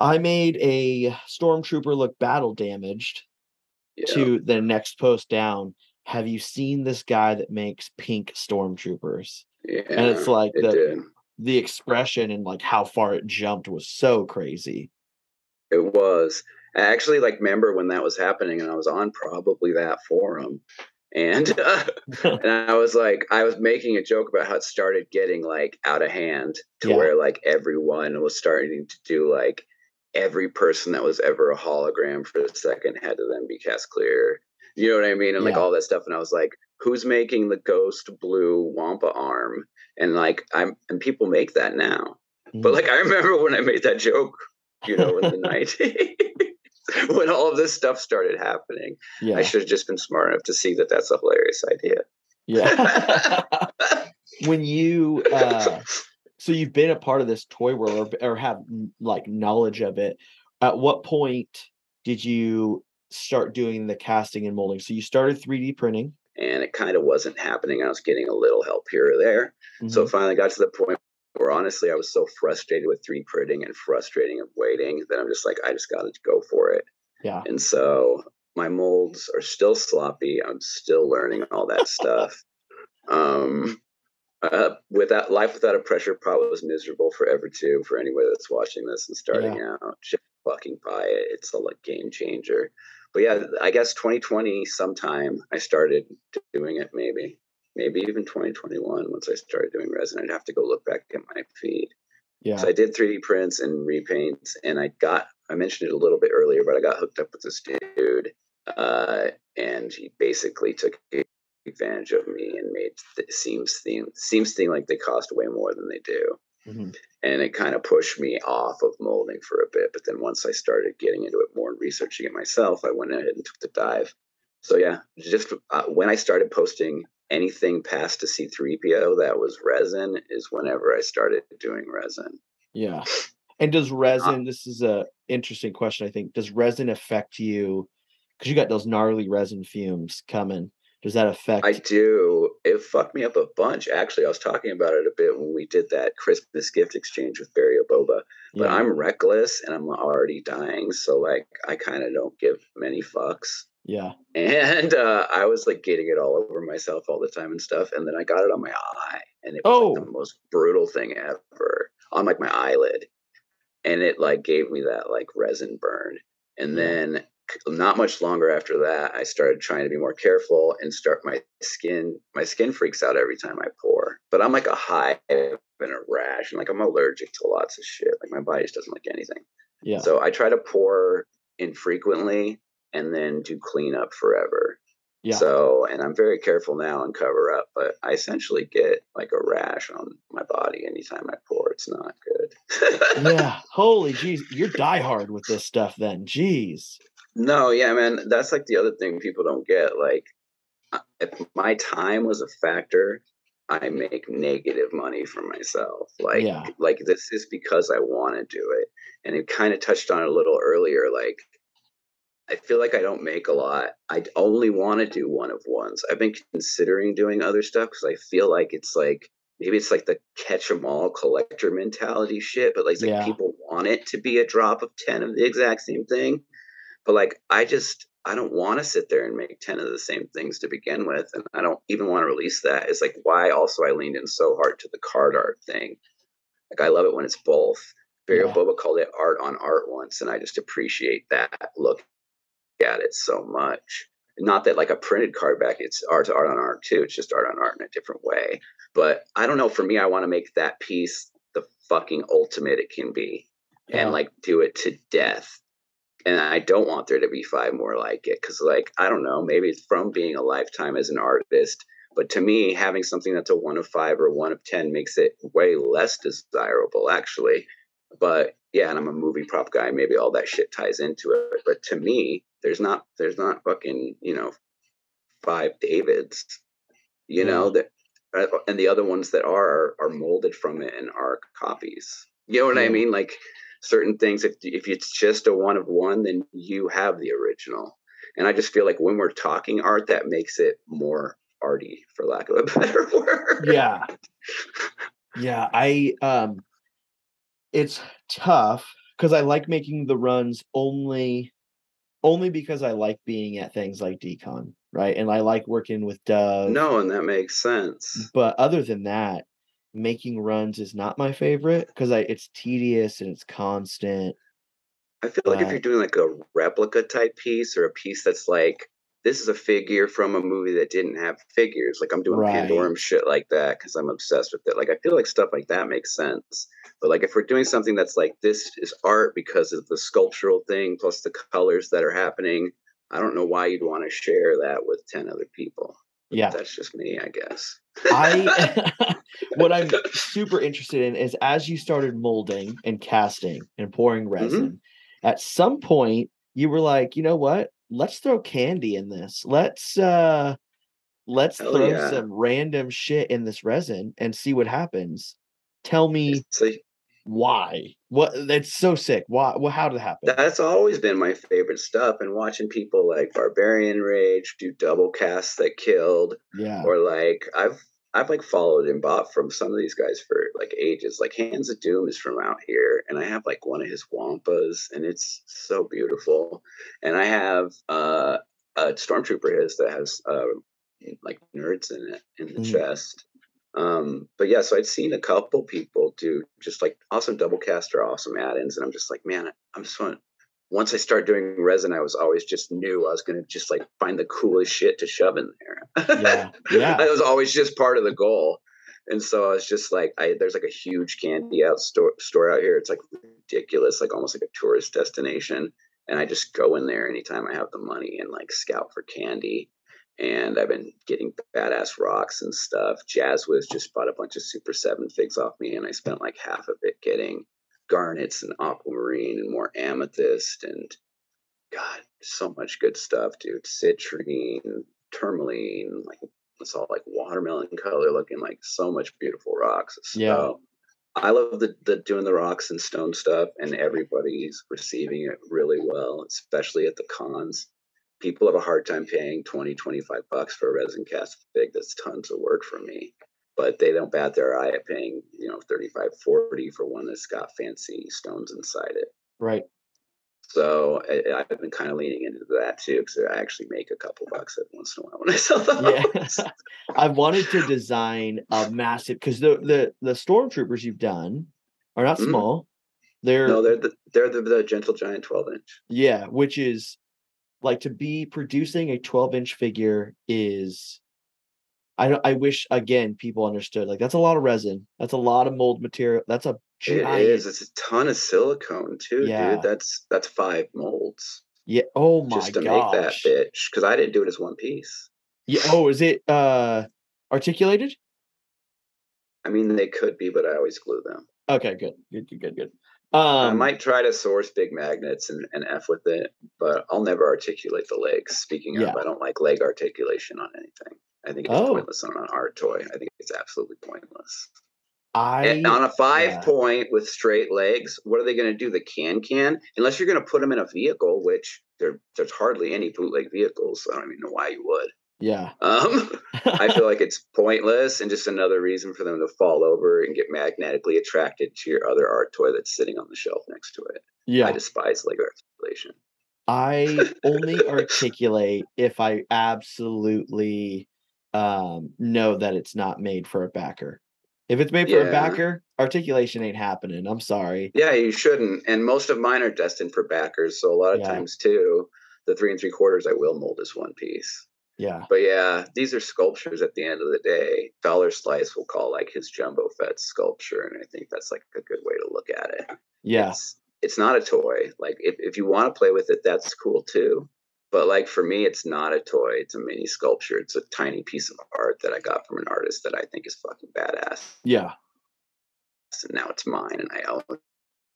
I made a stormtrooper look battle damaged Yeah. to the next post down. Have you seen this guy that makes pink stormtroopers? yeah, and it's like it the- did. The expression and like how far it jumped was so crazy. It was. I actually like remember when that was happening and I was on probably that forum. And *laughs* uh, *laughs* and I was like I was making a joke about how it started getting like out of hand to Yeah. where like everyone was starting to do like every person that was ever a hologram for a second had to then be cast clear. You know what I mean? And like all that stuff. And I was like, who's making the ghost blue Wampa arm? And like I'm and people make that now. But Mm. like I remember when I made that joke, you know, in the *laughs* nineties, *laughs* when all of this stuff started happening. yeah, I should have just been smart enough to see that that's a hilarious idea. yeah. *laughs* *laughs* when you uh so you've been a part of this toy world or, or have like knowledge of it at what point did you start doing the casting and molding so you started 3d printing and it kind of wasn't happening. I was getting a little help here or there. So Mhm. it finally got to the point where honestly I was so frustrated with 3D printing and frustrating of waiting that I'm just like, I just got to go for it. yeah And so my molds are still sloppy. I'm still learning all that *laughs* stuff. Um, uh, without life without a pressure pot was miserable forever too. For anybody that's watching this and starting out, just fucking buy it. It's a like game changer. But yeah, I guess 2020 sometime I started doing it. Maybe, maybe even 2021 once I started doing resin. I'd have to go look back at my feed. yeah So I did 3D prints and repaints, and I got I mentioned it a little bit earlier, but I got hooked up with this dude, uh, and he basically took advantage of me and made the seams theme seems theme like they cost way more than they do, Mhm. and it kind of pushed me off of molding for a bit. But then once I started getting into it more and researching it myself, I went ahead and took the dive. So yeah, just uh, when I started posting anything past a C3PO that was resin is whenever I started doing resin. Yeah. And does resin, this is a interesting question, I think. Does resin affect you? Because you got those gnarly resin fumes coming. Does that affect I do. It fucked me up a bunch. Actually, I was talking about it a bit when we did that Christmas gift exchange with Barry Oboba. But yeah, I'm reckless and I'm already dying, so like I kind of don't give many fucks. Yeah, And uh, I was like getting it all over myself all the time and stuff. And then I got it on my eye, and it was like Oh. the most brutal thing ever on like my eyelid. And it like gave me that like resin burn. And then not much longer after that, I started trying to be more careful and start my skin. My skin freaks out every time I pour, but I'm like a hive and a rash, and like I'm allergic to lots of shit. Like my body just doesn't like anything. yeah. So I try to pour infrequently and then do cleanup forever. Yeah. So, and I'm very careful now and cover up, but I essentially get like a rash on my body anytime I pour. It's not good. *laughs* yeah. Holy jeez. You're diehard with this stuff then. Jeez. No, yeah, man. That's like the other thing people don't get. Like, uh, if my time was a factor, I make negative money for myself. Like, Yeah. like this is because I want to do it. And it kind of touched on it a little earlier. Like, I feel like I don't make a lot. I only want to do one of ones. I've been considering doing other stuff because I feel like it's like maybe it's like the catch catch 'em all collector mentality shit, but like, it's like people want it to be a drop of 10 of the exact same thing. But like, I just, I don't want to sit there and make 10 of the same things to begin with. And I don't even want to release that. It's like why also I leaned in so hard to the card art thing. Like, I love it when it's both. Barry Yeah. Boba called it art on art once, and I just appreciate that look at it so much. Not that like a printed card back, it's art to art on art too. It's just art on art in a different way. But I don't know. For me, I want to make that piece the fucking ultimate it can be Yeah. and like do it to death. And I don't want there to be five more like it because, like, I don't know, maybe it's from being a lifetime as an artist. But to me, having something that's a one of five or one of 10 makes it way less desirable, actually. But yeah, and I'm a movie prop guy. Maybe all that shit ties into it. But to me, there's not, there's not fucking, you know, five Davids, you know, that, uh, and the other ones that are, are molded from it and are copies. You know what I mean? Like certain things, if, if it's just a one of one, then you have the original. And I just feel like when we're talking art, that makes it more arty, for lack of a *laughs* better word. yeah yeah i um it's tough because i like making the runs only only because i like being at things like decon right and i like working with dove No, and that makes sense. but other than that making runs is not my favorite because i it's tedious and it's constant I feel like if you're doing like a replica type piece or a piece that's like this is a figure from a movie that didn't have figures, like I'm doing Right. Pandorum shit like that because I'm obsessed with it. Like I feel like stuff like that makes sense. But like if we're doing something that's like this is art because of the sculptural thing plus the colors that are happening, I don't know why you'd want to share that with ten other people. yeah That's just me, I guess. I *laughs* *laughs* what I'm super interested in is as you started molding and casting and pouring mm-hmm. resin, at some point you were like, you know what? Let's throw candy in this. Let's uh let's Hell throw yeah. some random shit in this resin and see what happens. Tell me So why. What that's so sick. Why well how did it happen? That's always been my favorite stuff. And watching people like Barbarian Rage do double casts that killed, yeah. or like I've I've like followed and bought from some of these guys for like ages. Like Hands of Doom is from out here, and I have like one of his wampas, and it's so beautiful. And I have uh, a stormtrooper his that has uh, like nerds in it in the Mhm. chest. Um, but yeah, so I'd seen a couple people do just like awesome double cast or awesome add-ins, and I'm just like, man, I'm just want. Once I started doing resin, I was always just knew I was gonna just like find the coolest shit to shove in there. Yeah. *laughs* Yeah. that was always just part of the goal. And so I was just like, I there's like a huge candy out store store out here. It's like ridiculous, like almost like a tourist destination. And I just go in there anytime I have the money and like scout for candy. And I've been getting badass rocks and stuff. Jazzwiz just bought a bunch of Super Seven figs off me, and I spent like half of it getting garnets and aquamarine and more amethyst and God, so much good stuff, dude. Citrine, tourmaline, like it's all like watermelon color looking like so much beautiful rocks. Yeah. So I love the, the doing the rocks and stone stuff and everybody's receiving it really well, especially at the cons. People have a hard time paying 20, 25 bucks for a resin cast fig. That's tons of work for me. But they don't bat their eye at paying, you know, 35, 40 for one that's got fancy stones inside it. Right. So I, I've been kind of leaning into that too, because I actually make a couple bucks every once in a while when I sell those. Yeah. *laughs* I wanted to design a massive because the the the stormtroopers you've done are not Mhm. small. They're no, they're the they're the, the gentle giant twelve inch. yeah, which is like to be producing a 12 inch figure is I I wish again people understood like that's a lot of resin. That's a lot of mold material. That's a It giant is. It's a ton of silicone too, Yeah. dude. That's that's five molds. Yeah. Oh my just to gosh. make that bitch because I didn't do it as one piece. Yeah. Oh, is it uh articulated? I mean, they could be, but I always glue them. Okay, good. Good, good, good, good. Um I might try to source big magnets and, and F with it, but I'll never articulate the legs. Speaking Yeah. of, I don't like leg articulation on anything. I think it's Oh. pointless on an art toy. I think it's absolutely pointless. I And on a five yeah. point with straight legs, what are they going to do? The can can, unless you're going to put them in a vehicle, which there, there's hardly any bootleg vehicles. So I don't even know why you would. Yeah. *laughs* Um, I feel like it's pointless and just another reason for them to fall over and get magnetically attracted to your other art toy that's sitting on the shelf next to it. yeah. I despise leg articulation. I *laughs* only articulate if I absolutely um, know that it's not made for a backer. If it's made for Yeah. a backer, articulation ain't happening. I'm sorry. Yeah, you shouldn't. And most of mine are destined for backers. So a lot of Yeah. times too, the three and three quarters I will mold as one piece. Yeah. But yeah, these are sculptures at the end of the day. Dollar Slice will call like his Jumbo Fett sculpture, and I think that's like a good way to look at it. Yeah. It's it's not a toy. Like if, if you want to play with it, that's cool too. But like for me, it's not a toy. It's a mini sculpture. It's a tiny piece of art that I got from an artist that I think is fucking badass. Yeah. And now it's mine and I own it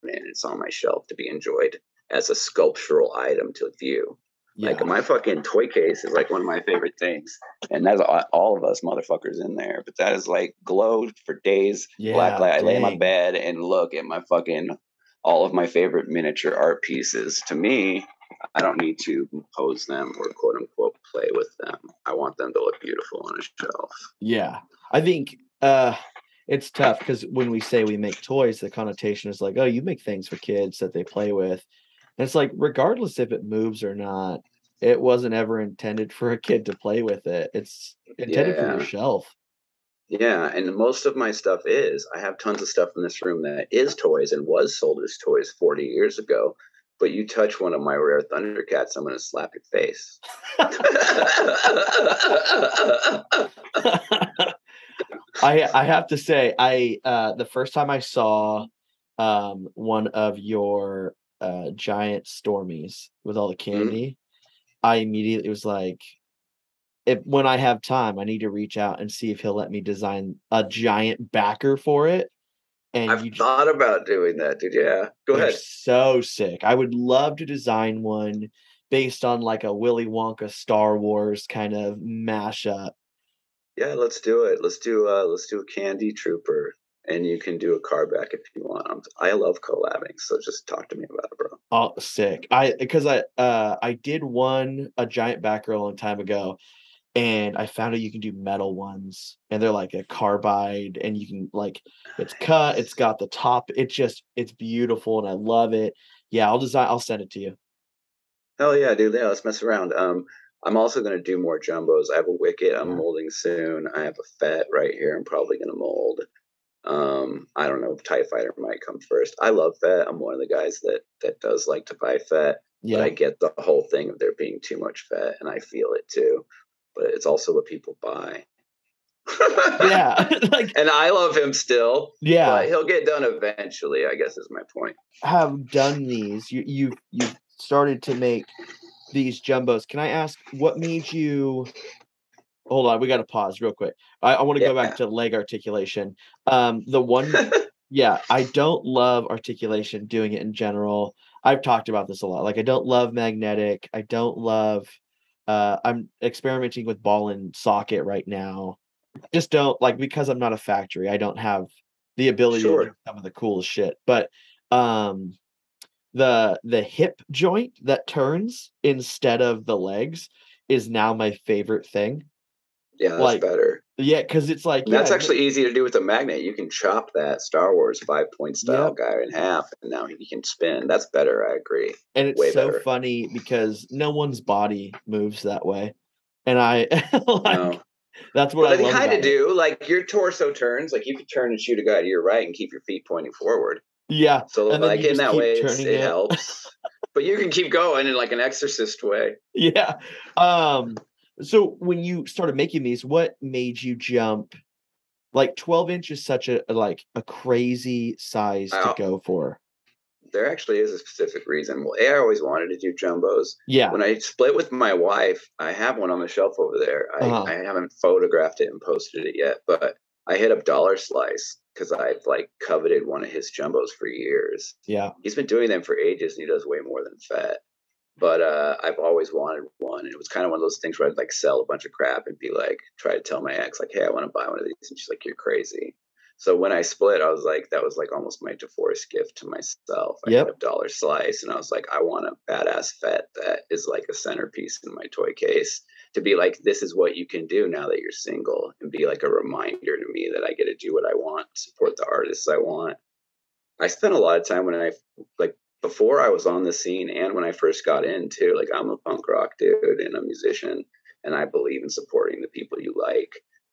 and it's on my shelf to be enjoyed as a sculptural item to view. Yeah. Like my fucking toy case is like one of my favorite things, and that's all, of us motherfuckers in there. But that is like glowed for days. black Yeah, light. I lay in my bed and look at my fucking all of my favorite miniature art pieces. To me, I don't need to pose them or quote unquote play with them. I want them to look beautiful on a shelf. Yeah. I think uh it's tough because when we say we make toys, the connotation is like, oh, you make things for kids that they play with. And it's like, regardless if it moves or not, it wasn't ever intended for a kid to play with it. It's intended for your shelf. Yeah, and most of my stuff is. I have tons of stuff in this room that is toys and was sold as toys 40 years ago. But you touch one of my rare Thundercats, I'm going to slap your face. *laughs* I I have to say, I uh the first time I saw um one of your uh giant stormies with all the candy, I immediately was like, if when I have time, I need to reach out and see if he'll let me design a giant backer for it. And I've thought about doing that, dude. Yeah. Go ahead. so sick. I would love to design one based on like a Willy Wonka Star Wars kind of mashup. Yeah, let's do it. Let's do uh let's do a candy trooper and you can do a car back if you want. I'm, I love collabing, so just talk to me about it, bro. Oh, sick. I because I uh I did one a giant backer a long time ago and I found out you can do metal ones and they're like a carbide and you can like it's cut, it's got the top, it's just it's beautiful and I love it. Yeah, I'll design I'll send it to you. Hell yeah, dude. Yeah, let's mess around. Um, I'm also gonna do more jumbos. I have a wicket I'm Yeah. molding soon. I have a Fett right here. I'm probably gonna mold. Um, I don't know if TIE Fighter might come first. I love Fett. I'm one of the guys that that does like to buy. But Yeah. I get the whole thing of there being too much Fett, and I feel it too. But it's also what people buy. Yeah. *laughs* *laughs* like and I love him still. yeah. But he'll get done eventually, I guess is my point. have done these, you you you've started to make these jumbos. Can I ask what made you hold on, we gotta pause real quick. I, I want to go back to leg articulation. Um the one *laughs* yeah, I don't love articulation doing it in general. I've talked about this a lot. Like I don't love magnetic. I don't love uh I'm experimenting with ball and socket right now. Just don't like because I'm not a factory, I don't have the ability to do some of the coolest shit. But um the the hip joint that turns instead of the legs is now my favorite thing. Yeah, that's Like, better. Yeah, because it's like And that's yeah, actually easy to do with a magnet. You can chop that Star Wars five point style guy in half, and now he can spin. That's better. I agree. and it's way so better. funny because no one's body moves that way and i *laughs* like No. that's what But i kind of do. Like your torso turns. Like you could turn and shoot a guy to your right and keep your feet pointing forward. yeah So And like in that way, it it. helps. but you can keep going in like an exorcist way. *laughs* yeah um so when you started making these what made you jump like 12 inch is such a like a crazy size to go for there actually is a specific reason. Well, A, I always wanted to do jumbos. Yeah. When I split with my wife, I have one on the shelf over there. I, Uh-huh. I haven't photographed it and posted it yet, but I hit up Dollar Slice because I've like coveted one of his jumbos for years. Yeah. He's been doing them for ages and he does way more than Fett. But uh, I've always wanted one. And it was kind of one of those things where I'd like sell a bunch of crap and be like, try to tell my ex, like, hey, I want to buy one of these. And she's like, you're crazy. So when I split, I was like, that was like almost my divorce gift to myself. I Yep. had a dollar slice, and I was like, I want a badass Fett that is like a centerpiece in my toy case to be like, this is what you can do now that you're single, and be like a reminder to me that I get to do what I want, support the artists I want. I spent a lot of time when I like before I was on the scene and when I first got in too. Like I'm a punk rock dude and a musician, and I believe in supporting the people you like.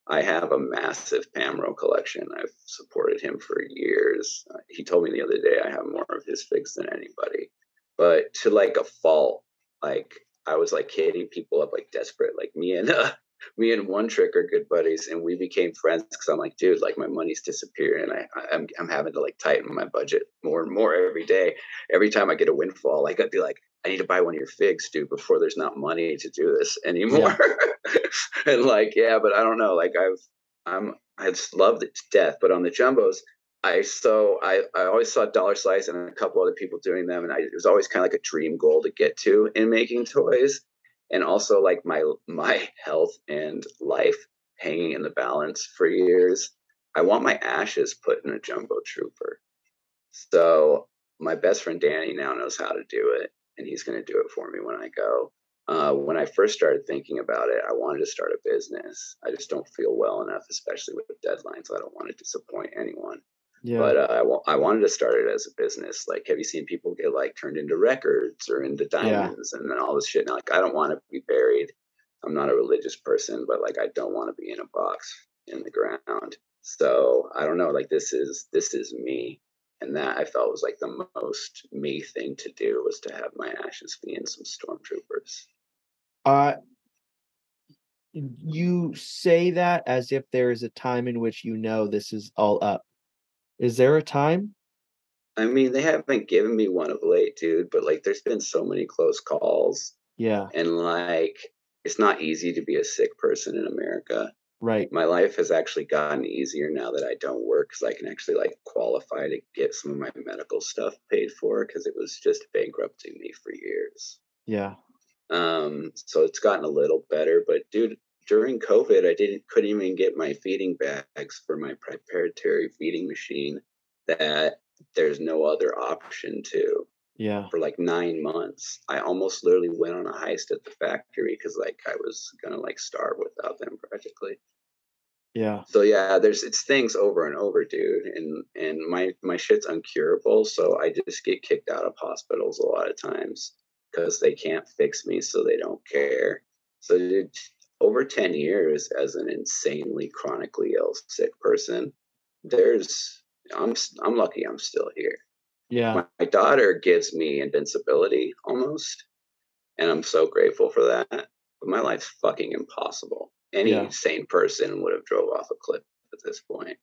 I have a massive Pamro collection. I've supported him for years. Uh, he told me the other day I have more of his figs than anybody. But to like a fault, like I was like hitting people up like desperate. Like me and uh, me and One Trick are good buddies, and we became friends because I'm like, dude, like my money's disappearing, I, I'm I'm having to like tighten my budget more and more every day. Every time I get a windfall, like I'd be like, I need to buy one of your figs, dude, before there's not money to do this anymore. *laughs* and like, yeah, but I don't know. Like I've I'm I just loved it to death. But on the jumbos, I so I I always saw Dollar Slice and a couple other people doing them, and I, it was always kind of like a dream goal to get to in making toys, and also like my my health and life hanging in the balance for years. I want my ashes put in a jumbo trooper. So my best friend Danny now knows how to do it, and he's going to do it for me when I go. Uh, when I first started thinking about it, I wanted to start a business. I just don't feel well enough, especially with the deadlines. I don't want to disappoint anyone. Yeah. But uh, I, I wanted to start it as a business. Like, have you seen people get like turned into records or into diamonds and then all this shit? And like, I don't want to be buried. I'm not a religious person, but like, I don't want to be in a box in the ground. So I don't know. Like, this is this is me, and that I felt was like the most me thing to do was to have my ashes be in some stormtroopers. Uh you say that as if there is a time in which you know this is all up. Is there a time? I mean, they haven't given me one of late, dude, but like there's been so many close calls Yeah, and like it's not easy to be a sick person in America. right. My life has actually gotten easier now that I don't work because I can actually like qualify to get some of my medical stuff paid for because it was just bankrupting me for years. Yeah. Um, so it's gotten a little better, but dude, during COVID, I didn't couldn't even get my feeding bags for my proprietary feeding machine that there's no other option to Yeah. for like nine months. I almost literally went on a heist at the factory because like I was gonna like starve without them practically. Yeah. So yeah, there's it's things over and over, dude. And and my my shit's uncurable, so I just get kicked out of hospitals a lot of times because they can't fix me, so they don't care. So dude, over 10 years as an insanely chronically ill sick person, there's I'm I'm lucky I'm still here Yeah. my, my daughter gives me invincibility almost and i'm so grateful for that but my life's fucking impossible any Yeah. sane person would have drove off a cliff at this point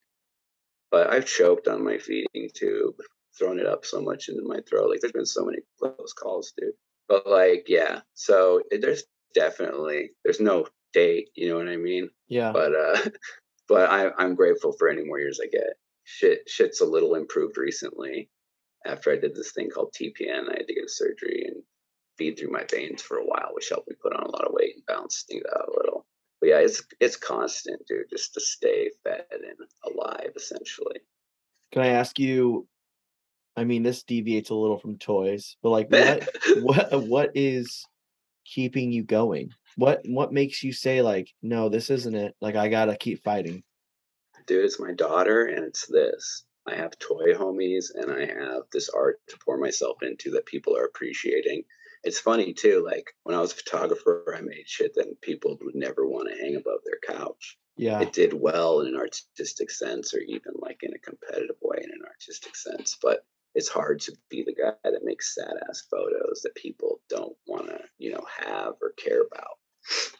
but i've choked on my feeding tube thrown it up so much into my throat like there's been so many close calls dude but like yeah so eh, there's definitely there's no date you know what i mean Yeah. but uh *laughs* but I, i'm grateful for any more years i get shit shit's a little improved recently after i did this thing called tpn i had to get surgery and feed through my veins for a while which helped me put on a lot of weight and balance things out a little but yeah it's it's constant dude just to stay fed and alive essentially Can I ask you? I mean, this deviates a little from toys, but like, what *laughs* what what is keeping you going? What what makes you say like, no, this isn't it? Like, I gotta keep fighting. dude, it's my daughter and it's this. I have toy homies and I have this art to pour myself into that people are appreciating. It's funny too, like when I was a photographer, I made shit that people would never want to hang above their couch. Yeah. It did well in an artistic sense or even like in a competitive way in an artistic sense. But it's hard to be the guy that makes sad ass photos that people don't want to, you know, have or care about.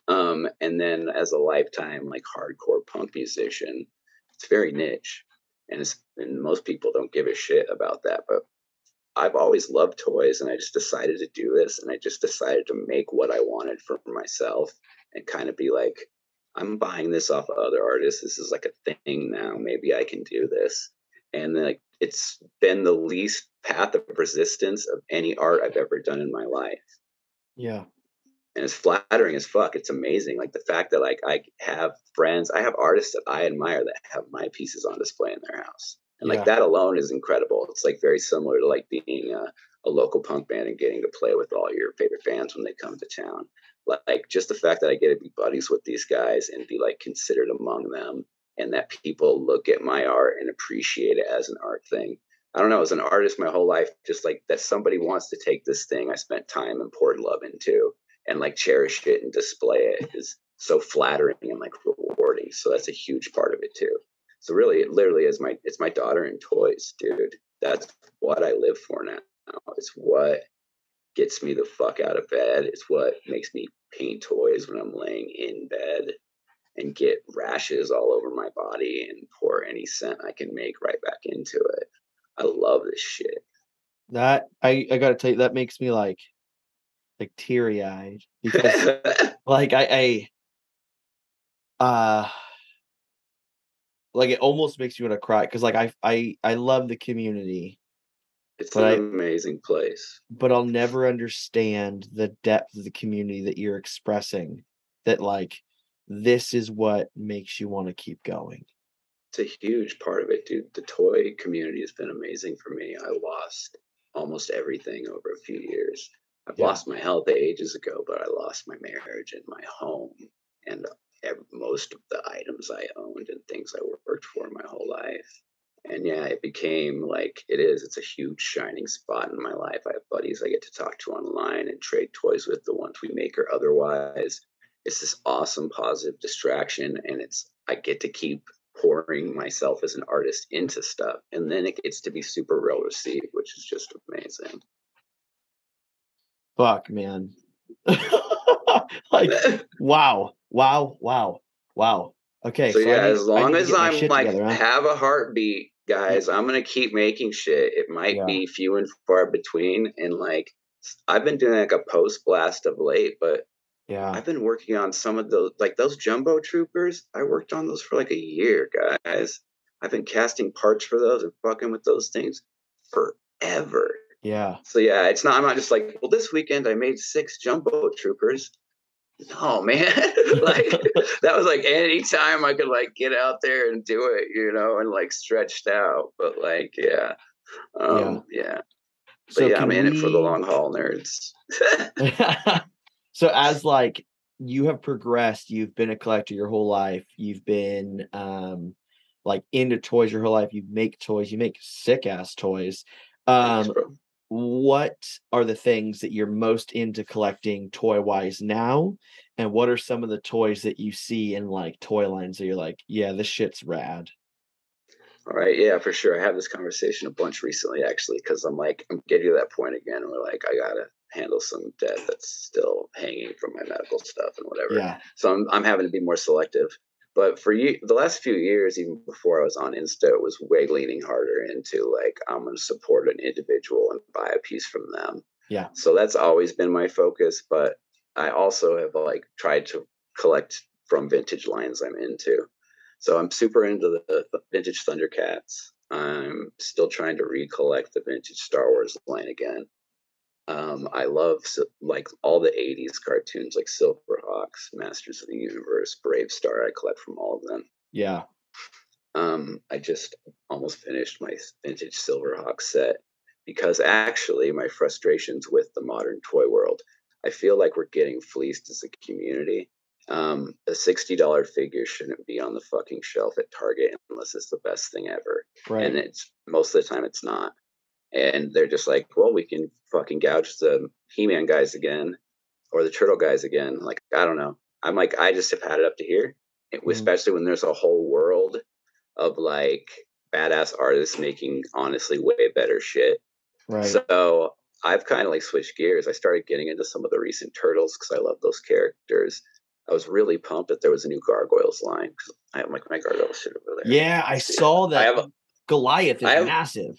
Um, and then as a lifetime like hardcore punk musician, it's very niche, and it's and most people don't give a shit about that. But I've always loved toys and I just decided to do this and I just decided to make what I wanted for myself and kind of be like, I'm buying this off of other artists. This is like a thing now. Maybe I can do this. And like it's been the least path of resistance of any art I've ever done in my life. Yeah. And it's flattering as fuck. It's amazing. Like the fact that like I have friends, I have artists that I admire that have my pieces on display in their house. And like Yeah. that alone is incredible. It's like very similar to like being a, a local punk band and getting to play with all your favorite bands when they come to town. Like just the fact that I get to be buddies with these guys and be like considered among them and that people look at my art and appreciate it as an art thing. I don't know, as an artist my whole life, just like that somebody wants to take this thing I spent time and poured love into and like cherish it and display it is so flattering and like rewarding. So that's a huge part of it too. So really it literally is my it's my daughter and toys, dude. That's what I live for now. It's what gets me the fuck out of bed. It's what makes me paint toys when I'm laying in bed and get rashes all over my body and pour any scent I can make right back into it. I love this shit. That I I gotta tell you, that makes me like like teary eyed because like I I uh like it almost makes you want to cry because like I I I love the community, it's an I- amazing place. but I'll never understand the depth of the community that you're expressing. That like this is what makes you want to keep going. It's a huge part of it, dude. The toy community has been amazing for me. I lost almost everything over a few years. I've Yeah. lost my health ages ago, but I lost my marriage and my home and most of the items I owned and things I worked for my whole life. And yeah, it became like it is. It's a huge shining spot in my life. I have buddies I get to talk to online and trade toys with, the ones we make or otherwise. It's this awesome positive distraction, and it's I get to keep pouring myself as an artist into stuff, and then it gets to be super well received, which is just amazing. Fuck man. *laughs* like *laughs* wow, wow, wow, wow. Okay, so, I yeah, need- as long as I'm like together, huh? have a heartbeat, guys, I'm gonna keep making shit. It might Yeah. be few and far between, and like I've been doing like a post blast of late, but yeah, I've been working on some of those, like those jumbo troopers. I worked on those for like a year, guys. I've been casting parts for those and fucking with those things forever. Yeah. So yeah, it's not. I'm not just like, well, this weekend I made six jumbo troopers. No, *laughs* man, like that was like any time I could like get out there and do it, you know, and like stretched out. But like, yeah, um, yeah. But So yeah, I'm in it for the long haul, nerds. *laughs* *laughs* so as like you have progressed you've been a collector your whole life you've been um like into toys your whole life you make toys you make sick ass toys um. What are the things that you're most into collecting toy wise now and what are some of the toys that you see in like toy lines that you're like yeah this shit's rad All right, yeah, for sure. I have this conversation a bunch recently, actually, because I'm like, I'm getting to that point again where like I gotta handle some debt that's still hanging from my medical stuff and whatever. yeah So I'm I'm having to be more selective. But for you, the last few years, even before I was on Insta, it was way leaning harder into like I'm going to support an individual and buy a piece from them. Yeah. So that's always been my focus. But I also have like tried to collect from vintage lines I'm into. So I'm super into the, the vintage Thundercats. I'm still trying to recollect the vintage Star Wars line again. Um, I love like all the '80s cartoons, like Silverhawks, Masters of the Universe, BraveStarr. I collect from all of them. yeah Um, I just almost finished my vintage Silverhawk set because actually my frustrations with the modern toy world, I feel like we're getting fleeced as a community. Um, a sixty dollar figure shouldn't be on the fucking shelf at Target unless it's the best thing ever right and it's most of the time it's not. And they're just like, well, we can fucking gouge the He-Man guys again, or the Turtle guys again. Like, I don't know. I'm like, I just have had it up to here, Mhm. especially when there's a whole world of like badass artists making honestly way better shit. right So I've kind of like switched gears. I started getting into some of the recent Turtles because I love those characters. I was really pumped that there was a new Gargoyles line because I have like my Gargoyles shit over there. yeah i saw that I have a, goliath is I have- massive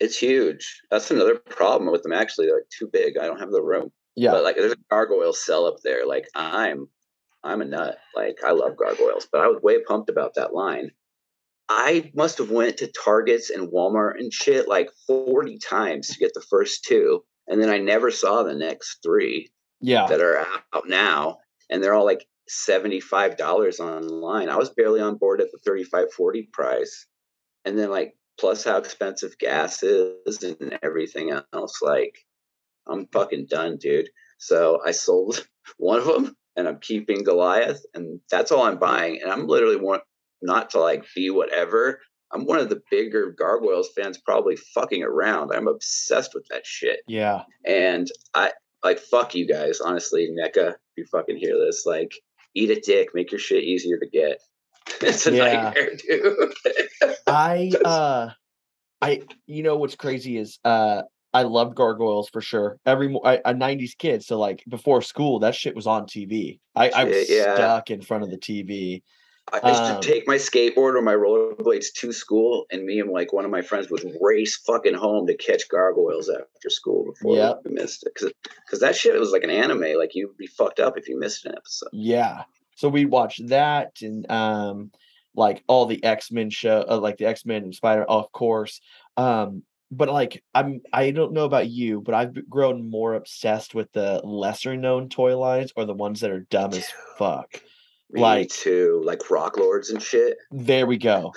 It's huge. That's another problem with them. Actually, they're like too big. I don't have the room. Yeah. But like, there's a gargoyle cell up there. Like, I'm, I'm a nut. Like, I love gargoyles, but I was way pumped about that line. I must have went to Targets and Walmart and shit like 40 times to get the first two, and then I never saw the next three yeah. that are out now, and they're all like $75 online. I was barely on board at the 35 40 price. And then like plus how expensive gas is and everything else like I'm fucking done, dude. So I sold *laughs* one of them and I'm keeping Goliath and that's all I'm buying and I'm literally want not to like be whatever. I'm one of the bigger Gargoyles fans probably fucking around. I'm obsessed with that shit. Yeah. And I like fuck you guys, honestly, NECA, if you fucking hear this, like eat a dick, make your shit easier to get. *laughs* It's a Yeah. nightmare, dude. *laughs* I uh I you know what's crazy is uh I loved gargoyles for sure. Every I, a '90s kid, so like before school, that shit was on TV. I, I was yeah. stuck in front of the TV. I used Um, to take my skateboard or my rollerblades to school, and me and like one of my friends would race fucking home to catch gargoyles after school before Yep. we missed it. Because that shit was like an anime. Like you'd be fucked up if you missed an episode. Yeah, so we watched that and um like all the X Men show, uh, like the X Men and Spider, of course. Um, but like I'm, I don't know about you, but I've grown more obsessed with the lesser known toy lines or the ones that are dumb as fuck. Me Like- too, like rock lords and shit. There we go.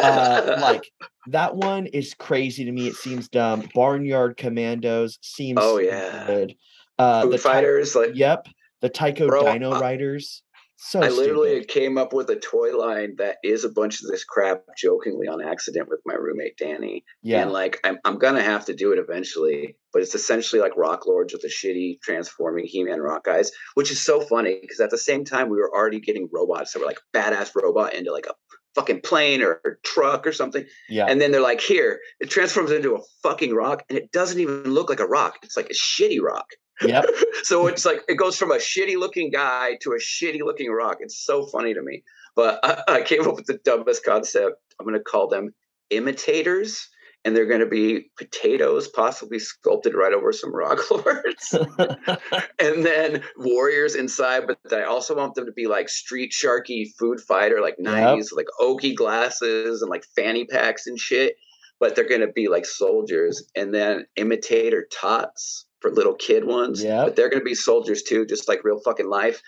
uh like *laughs* that one is crazy to me it seems dumb barnyard commandos seems Oh, yeah. good uh the Ty- fighters, like yep the tycho Bro, dino I- riders so I literally stupid. came up with a toy line that is a bunch of this crap jokingly on accident with my roommate Danny. yeah And like I'm I'm gonna have to do it eventually, but it's essentially like Rock Lords with the shitty transforming He-Man rock guys, which is so funny because at the same time we were already getting robots that were like badass robot into like a fucking plane or, or truck or something. yeah And then they're like, here, it transforms into a fucking rock, and it doesn't even look like a rock. It's like a shitty rock. Yep *laughs* so it's like it goes from a shitty looking guy to a shitty looking rock. It's so funny to me. But I, I came up with the dumbest concept. I'm going to call them imitators, and they're going to be potatoes, possibly sculpted right over some rock *laughs* lords, *laughs* and then warriors inside. But I also want them to be like street sharky food fighter, like 90s, like Oakley glasses and like fanny packs and shit. But they're going to be like soldiers, and then imitator tots for little kid ones. Yep. But they're to be soldiers too, just like real fucking life.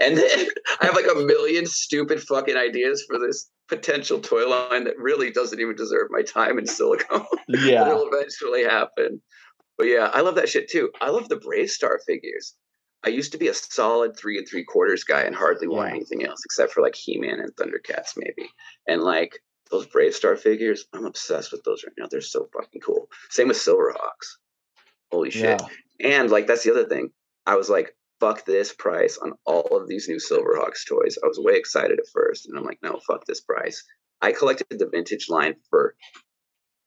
And then *laughs* I have like a million stupid fucking ideas for this potential toy line that really doesn't even deserve my time in silicone. *laughs* yeah it'll eventually happen. But yeah, I love that shit too. I love the BraveStarr figures. I used to be a solid three and three quarters guy and hardly want anything else except for like He Man and Thundercats, maybe. And like those BraveStarr figures, I'm obsessed with those right now. They're so fucking cool. Same with Silverhawks. Holy shit. yeah And like that's the other thing. I was like, fuck this price on all of these new Silverhawks toys. I was way excited at first, and I'm like, no, fuck this price. I collected the vintage line for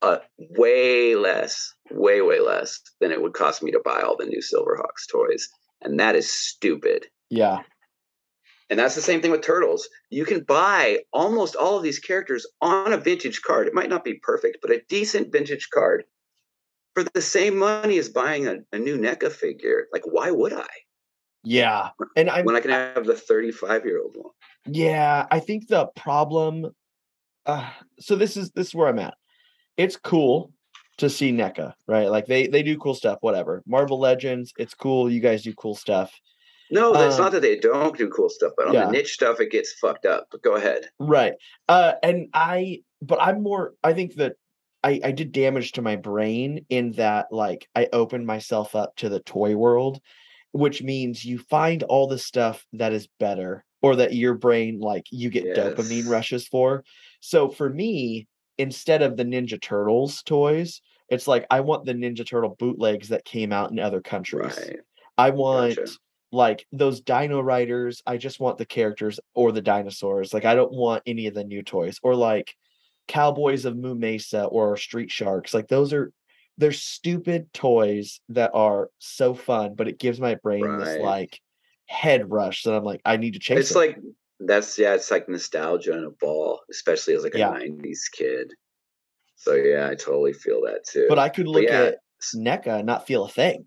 uh way less, way, way less than it would cost me to buy all the new Silverhawks toys. And that is stupid. yeah And that's the same thing with Turtles. You can buy almost all of these characters on a vintage card. It might not be perfect, but a decent vintage card for the same money as buying a, a new NECA figure. Like, why would I? yeah and i'm when I can have the 35 year old one. Yeah, I think the problem. Uh, so this is this is where I'm at. It's cool to see NECA, right? Like they they do cool stuff. Whatever. Marvel Legends, it's cool. You guys do cool stuff, No, that's Um, not that they don't do cool stuff, but on yeah. the niche stuff, it gets fucked up. But go ahead. right? Uh, and I, but I'm more. I think that I I did damage to my brain in that like I opened myself up to the toy world, which means you find all the stuff that is better or that your brain like you get dopamine rushes for. So for me, instead of the Ninja Turtles toys, it's like I want the Ninja Turtle bootlegs that came out in other countries. Right. I want Gotcha. like those Dino Riders. I just want the characters or the dinosaurs. Like I don't want any of the new toys or like Cowboys of Moo Mesa or Street Sharks. Like those are they're stupid toys that are so fun, but it gives my brain this like head rush that I'm like I need to chase. It's it. like, that's, yeah, it's like nostalgia in a ball, especially as like a Yeah. 90s kid. So yeah, I totally feel that too. But I could look yeah, at NECA and not feel a thing.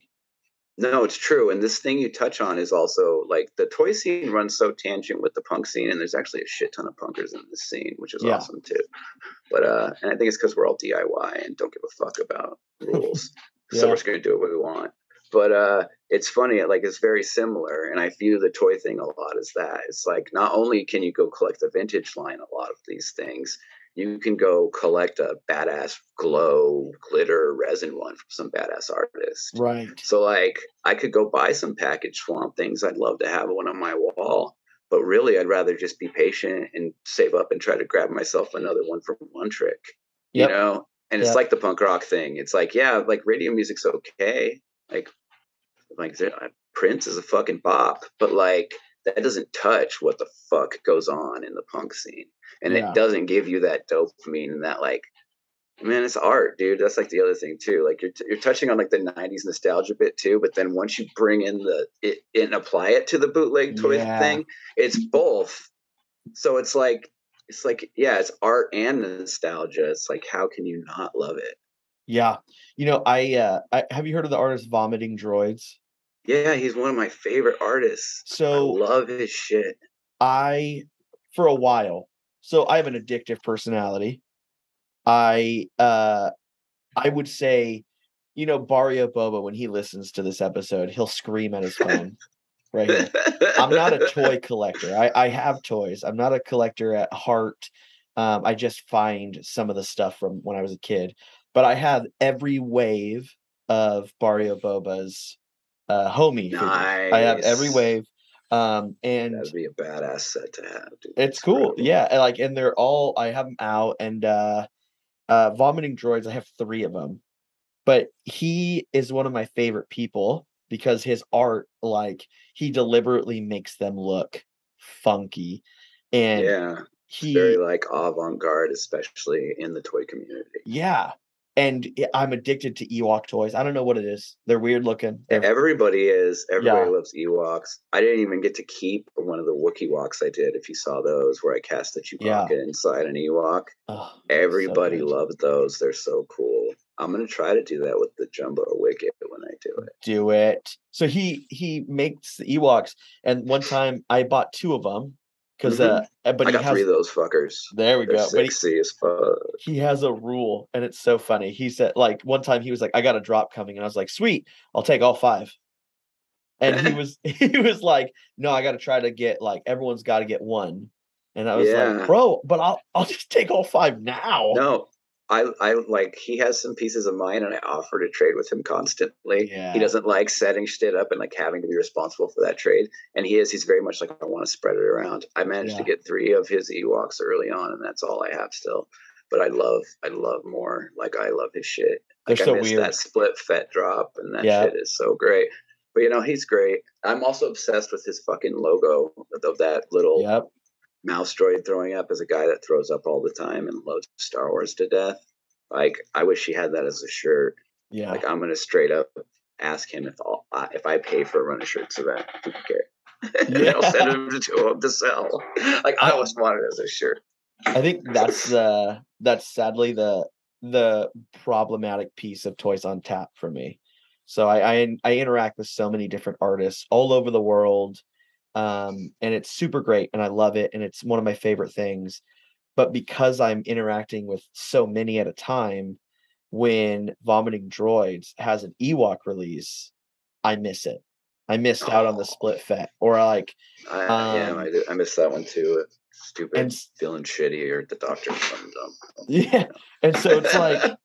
No, it's true. And this thing you touch on is also like the toy scene runs so tangent with the punk scene, and there's actually a shit ton of punkers in this scene, which is Yeah. awesome too. But uh, and I think it's because we're all DIY and don't give a fuck about rules, yeah. *laughs* so we're just gonna do what we want. But uh, it's funny, like it's very similar, and I view the toy thing a lot as that. It's like not only can you go collect the vintage line, a lot of these things, you can go collect a badass glow glitter resin one from some badass artist. Right. So like I could go buy some packaged swamp things. I'd love to have one on my wall. But really I'd rather just be patient and save up and try to grab myself another one from one trick. Yep. You know? And it's like the punk rock thing. It's like, yeah, like radio music's okay. Like like uh, Prince is a fucking bop, but like that doesn't touch what the fuck goes on in the punk scene. And Yeah. it doesn't give you that dopamine and that like man it's art dude that's like the other thing too like you're, t- you're touching on like the 90s nostalgia bit too but then once you bring in the it, and apply it to the bootleg toy Yeah. thing it's both so it's like it's like yeah it's art and nostalgia it's like how can you not love it Yeah. You know, I uh I, have you heard of the artist Vomiting Droids? Yeah he's one of my favorite artists So i love his shit I for a while. So I have an addictive personality. I uh I would say, you know, Barrio Boba, when he listens to this episode, he'll scream at his phone. right here. I'm not a toy collector. I, I have toys. I'm not a collector at heart. Um, I just find some of the stuff from when I was a kid. But I have every wave of Barrio Boba's uh, homie. figures. I have every wave. Um, and that'd be a badass set to have dude. it's cool. incredible. Yeah. and, Like, and they're all, I have them out and, uh, uh, vomiting droids. I have three of them, but he is one of my favorite people because his art, like, he deliberately makes them look funky. And yeah he, very like avant-garde especially in the toy community yeah. And I'm addicted to Ewok toys. I don't know what it is. They're weird looking. They're- Everybody is. Everybody Yeah. loves Ewoks. I didn't even get to keep one of the Wookiee walks I did. If you saw those, where I cast the Yeah. Chewbacca inside an Ewok, oh, everybody loved those. They're so cool. I'm gonna try to do that with the Jumbo Wicket when I do it. do it. So he he makes the Ewoks, and one time I bought two of them because Mhm. uh, uh, but I he got has three of those fuckers. there we They're go. But he, as fuck. he has a rule, and it's so funny. He said like one time he was like, "I got a drop coming," and I was like, "Sweet, I'll take all five. And he *laughs* was *laughs* he was like, "No, I got to try to get like everyone's got to get one." And I was Yeah. like, "Bro, but I'll I'll just take all five now." No, I I like he has some pieces of mine, and I offer to trade with him constantly. Yeah. He doesn't like setting shit up and like having to be responsible for that trade. And he is. He's very much like I want to spread it around. I managed to get three of his Ewoks early on, and that's all I have still. But I love I love more. Like I love his shit. They're Like so I miss weird. that split Fett drop, and that Yeah. shit is so great. But you know he's great. I'm also obsessed with his fucking logo of that little Yep. Mouse droid throwing up as a guy that throws up all the time and loves Star Wars to death. Like, I wish he had that as a shirt. Yeah. Like, I'm gonna straight up ask him if I'll, uh, if I pay for a run of shirts of that. I don't care. *laughs* and I'll send him to him to sell. Like, I always wanted it as a shirt. I think that's the that's sadly the the problematic piece of Toys on Tap for me. So I I, I interact with so many different artists all over the world, um, and it's super great, and I love it, and it's one of my favorite things. But because I'm interacting with so many at a time, when Vomiting Droids has an Ewok release, I miss it. I missed out on the Oh. split Fett, or like I, yeah, Um, I, do. I missed that one too. Stupid, and feeling shitty, or the doctor something dumb. *laughs* yeah, and so it's like *laughs*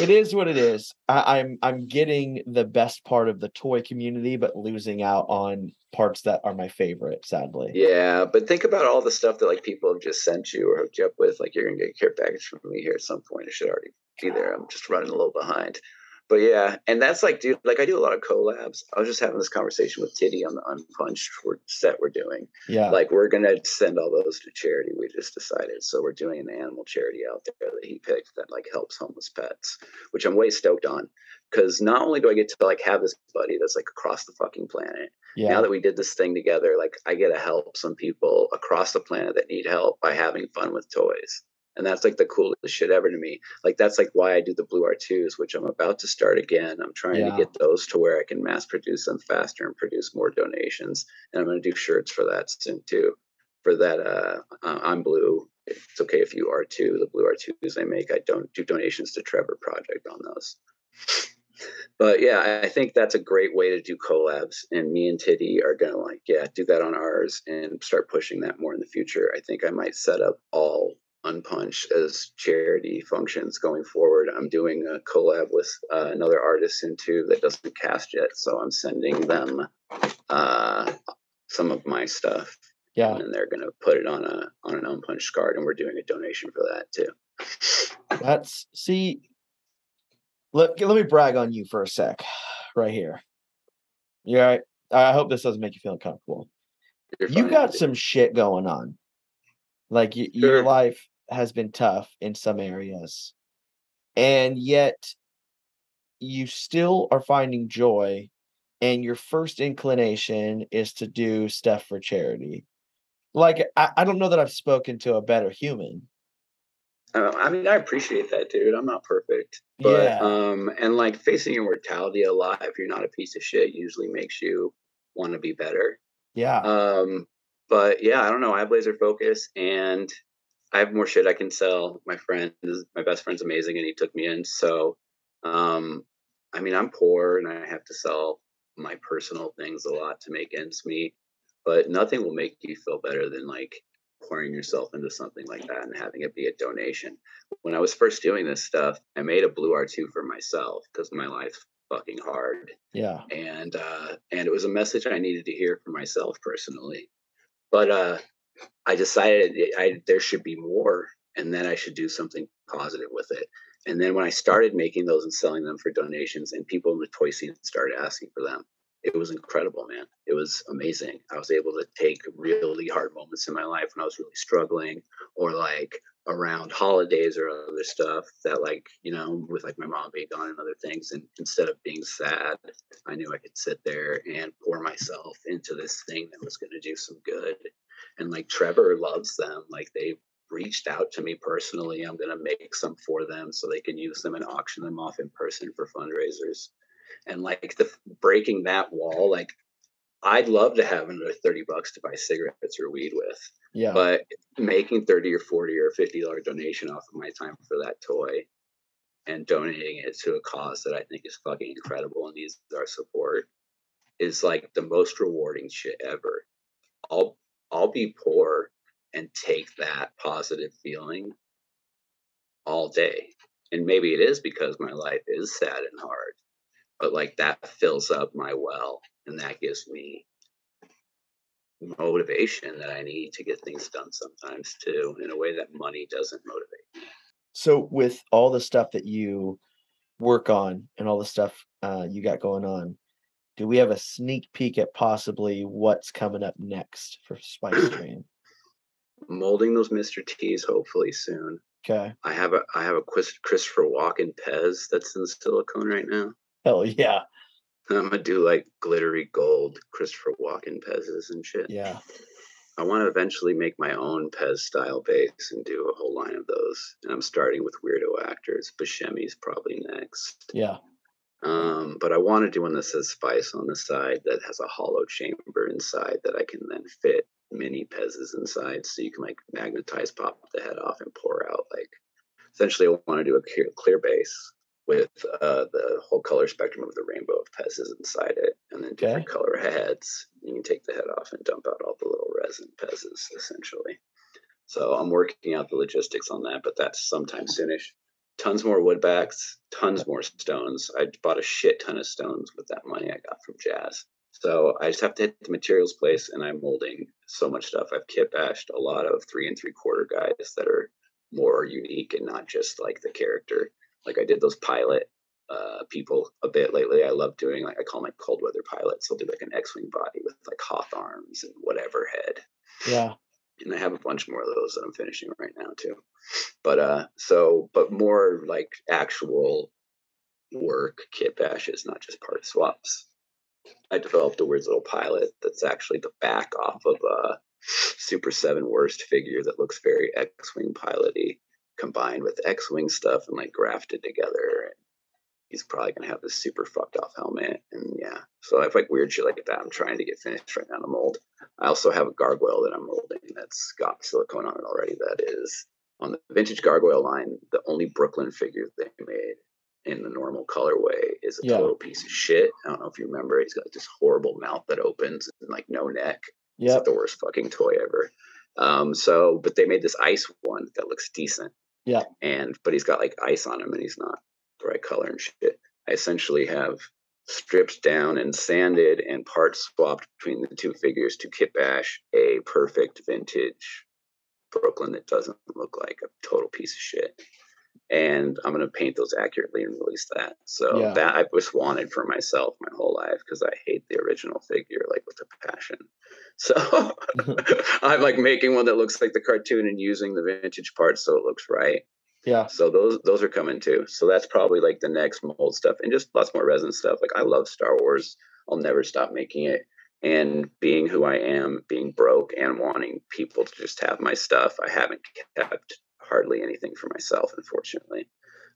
it is what it is. I, I'm I'm getting the best part of the toy community, but losing out on parts that are my favorite. Sadly, Yeah, but think about all the stuff that like people have just sent you or hooked you up with. Like you're gonna get a care package from me here at some point. It should already be there. I'm just running a little behind. But yeah, and that's like, dude, like I do a lot of collabs. I was just having this conversation with Titty on the Unpunched set we're doing. yeah, Like we're gonna send all those to charity. We just decided. So we're doing an animal charity out there that he picked that like helps homeless pets, which I'm way stoked on. Because not only do I get to like have this buddy that's like across the fucking planet, yeah, now that we did this thing together, like I get to help some people across the planet that need help by having fun with toys. And that's like the coolest shit ever to me. Like that's like why I do the blue R2s, which I'm about to start again. I'm trying Yeah. to get those to where I can mass produce them faster and produce more donations. And I'm going to do shirts for that soon too. For that, uh, uh, I'm blue. It's okay if you are too. The blue R2s I make, I don't do donations to Trevor Project on those. But yeah, I- I think that's a great way to do collabs. And me and Titty are gonna like, yeah, do that on ours and start pushing that more in the future. I think I might set up all Unpunch as charity functions going forward. I'm doing a collab with uh, another artist in into that doesn't cast yet, so I'm sending them uh, some of my stuff, Yeah. and they're gonna put it on a on an Unpunch card, and we're doing a donation for that too. That's see. Let let me brag on you for a sec, right here. Yeah, right. I hope this doesn't make you feel uncomfortable. You got some shit going on. Like y- your life has been tough in some areas, and yet you still are finding joy. And your first inclination is to do stuff for charity. Like I, I don't know that I've spoken to a better human. Uh, I mean, I appreciate that, dude. I'm not perfect, but Yeah. um, and like facing your mortality a lot, if you're not a piece of shit, usually makes you want to be better. Yeah. Um, but yeah, I don't know. I have laser focus, and I have more shit I can sell. My friend, my best friend's amazing, and he took me in. So, um, I mean, I'm poor, and I have to sell my personal things a lot to make ends meet. But nothing will make you feel better than like pouring yourself into something like that and having it be a donation. When I was first doing this stuff, I made a blue R2 for myself because my life's fucking hard yeah. and uh, and it was a message I needed to hear for myself personally. But uh, I decided I, there should be more, and then I should do something positive with it. And then when I started making those and selling them for donations, and people in the toy scene started asking for them, it was incredible, man. It was amazing. I was able to take really hard moments in my life when I was really struggling, or like around holidays or other stuff that like you know with like my mom being gone and other things and instead of being sad i knew i could sit there and pour myself into this thing that was going to do some good. And like trevor loves them like they reached out to me personally i'm going to make some for them so they can use them and auction them off in person for fundraisers. And like the breaking that wall like i'd love to have another 30 bucks to buy cigarettes or weed with Yeah. but making 30 or 40 or 50 dollar donation off of my time for that toy and donating it to a cause that I think is fucking incredible and needs our support is like the most rewarding shit ever. I'll I'll be poor and take that positive feeling all day. And maybe it is because my life is sad and hard. But like that fills up my well and that gives me motivation that I need to get things done sometimes too, in a way that money doesn't motivate. so with all the stuff that you work on and all the stuff uh, you got going on do we have a sneak peek at possibly what's coming up next for spice *clears throat* train Molding those Mr. T's hopefully soon. okay I have a I have a Chris- Christopher Walken Pez that's in silicone right now. Hell yeah I'm gonna do like glittery gold Christopher Walken Pez's and shit. yeah I want to eventually make my own Pez style base and do a whole line of those. And I'm starting with weirdo actors. Buscemi's probably next. yeah Um, but I want to do one that says spice on the side that has a hollow chamber inside that I can then fit mini Pez's inside so you can like magnetize, pop the head off, and pour out. Like essentially, I want to do a clear, clear base with uh, the whole color spectrum of the rainbow of Pez's inside it, and then different color heads. You can take the head off and dump out all the little resin Pez's essentially. So I'm working out the logistics on that, but that's sometime soonish tons more wood backs, tons more stones. I bought a shit ton of stones with that money I got from Jazz. So I just have to hit the materials place and I'm molding so much stuff. I've kit bashed a lot of three and three quarter guys that are more unique and not just like the character. Like I did those pilot uh, people a bit lately. I love doing like I call my cold weather pilots. I'll do like an X-wing body with like Hoth arms and whatever head yeah and I have a bunch more of those that I'm finishing right now too. But uh, so but more like actual work kit bashes, not just part swaps. I developed a weird little pilot that's actually the back off of a Super Seven Worst figure that looks very X-wing piloty, combined with X-wing stuff and like grafted together. And he's probably gonna have this super fucked off helmet, and yeah. So I have like weird shit like that. I'm trying to get finished right now the mold. I also have a gargoyle that I'm molding that's got silicone on it already. That is on the vintage gargoyle line. The only Brooklyn figure they made in the normal colorway is a Yeah. total piece of shit. I don't know if you remember. He's got this horrible mouth that opens and like no neck. It's like the worst fucking toy ever. Um, so, but they made this ice one that looks decent. Yeah. And but he's got like ice on him, and he's not the right color and shit. I essentially have stripped down and sanded and parts swapped between the two figures to kit bash a perfect vintage Brooklyn that doesn't look like a total piece of shit. And I'm gonna paint those accurately and release that. So Yeah. that I've just wanted for myself my whole life because I hate the original figure like with a passion. *laughs* So *laughs* I'm like making one that looks like the cartoon and using the vintage parts so it looks right. Yeah. So those those are coming too. So that's probably like the next mold stuff and just lots more resin stuff. Like I love Star Wars. I'll never stop making it. And being who I am, being broke and wanting people to just have my stuff, I haven't kept hardly anything for myself, unfortunately.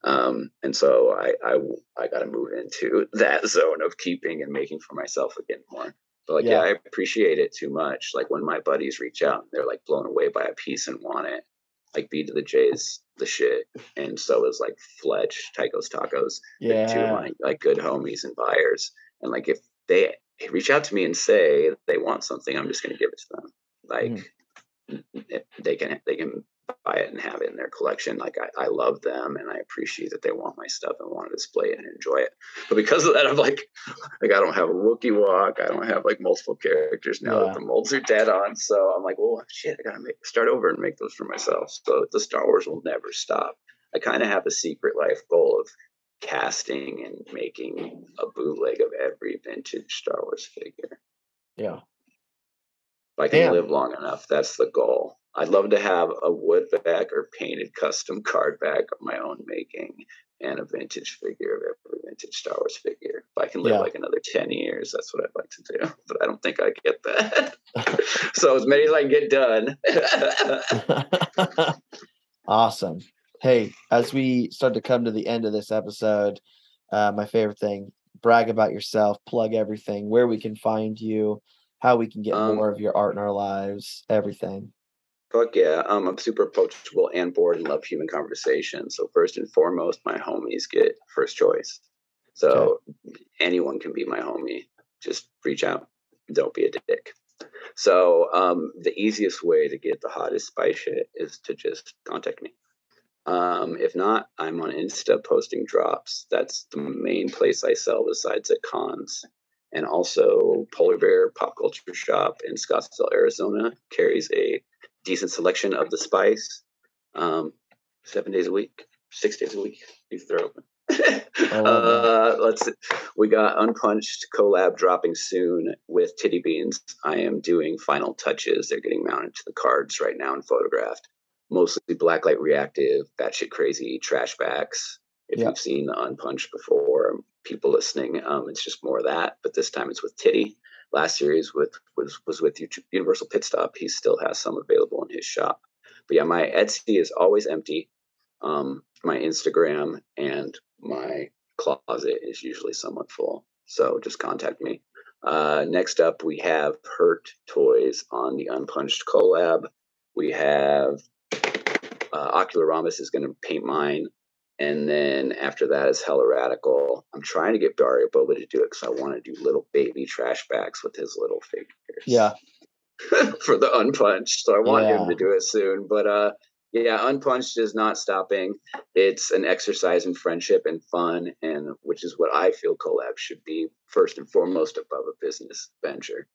Um, and so I I, I got to move into *laughs* that zone of keeping and making for myself again more. But like, yeah. Yeah. I appreciate it too much. Like when my buddies reach out, they're like blown away by a piece and want it. Like B to the J's the shit, and so is like Fletch, Tycho's Tacos, the two of my like good homies and buyers. And like if they reach out to me and say they want something, I'm just gonna give it to them. Like if they can they can buy it and have it in their collection. Like I, I love them and I appreciate that they want my stuff and want to display it and enjoy it. But because of that, I'm like, *laughs* like I don't have a Wookiee walk. I don't have like multiple characters now Yeah. that the molds are dead on. So I'm like, well, shit, I gotta make start over and make those for myself. So the Star Wars will never stop. I kind of have a secret life goal of casting and making a bootleg of every vintage Star Wars figure. Yeah. I can Damn. live long enough, that's the goal. I'd love to have a wood back or painted custom *laughs* card back of my own making and a vintage figure of every vintage Star Wars figure. If I can live Yeah. like another 10 years, that's what I'd like to do. *laughs* But I don't think I get that. *laughs* so as many as I can get done. awesome. Hey, as we start to come to the end of this episode, uh, my favorite thing, brag about yourself, plug everything, where we can find you, how we can get Um, more of your art in our lives, everything. Fuck yeah. Um, I'm super approachable and bored and love human conversation. So first and foremost, my homies get first choice. So anyone can be my homie. Just reach out. Don't be a dick. So um, the easiest way to get the hottest spice shit is to just contact me. Um, if not, I'm on Insta posting drops. That's the main place I sell besides at cons. And also Polar Bear Pop Culture Shop in Scottsdale, Arizona carries a decent selection of the spice. Um, seven days a week, six days a week. If they're open. love *laughs* uh, let's. We got Unpunched collab dropping soon with Titty Beans. I am doing final touches. They're getting mounted to the cards right now and photographed. Mostly blacklight reactive, batshit crazy trash backs. If you've seen the Unpunched before, people listening, um, it's just more of that. But this time it's with Titty last series with was was with Universal Pit Stop. He still has some available in his shop. But yeah, my Etsy is always empty. Um, my Instagram and my closet is usually somewhat full. So just contact me. Uh, next up, we have Hurt Toys on the Unpunched collab. We have uh, Ocular Rhombus is going to paint mine. And then after that is Hella Radical. I'm trying to get Barrio Boba to do it because I want to do little baby trash backs with his little figures. Yeah. *laughs* for the unpunched. So I want him to do it soon. But uh yeah, unpunched is not stopping. It's an exercise in friendship and fun, and which is what I feel collab should be first and foremost above a business venture.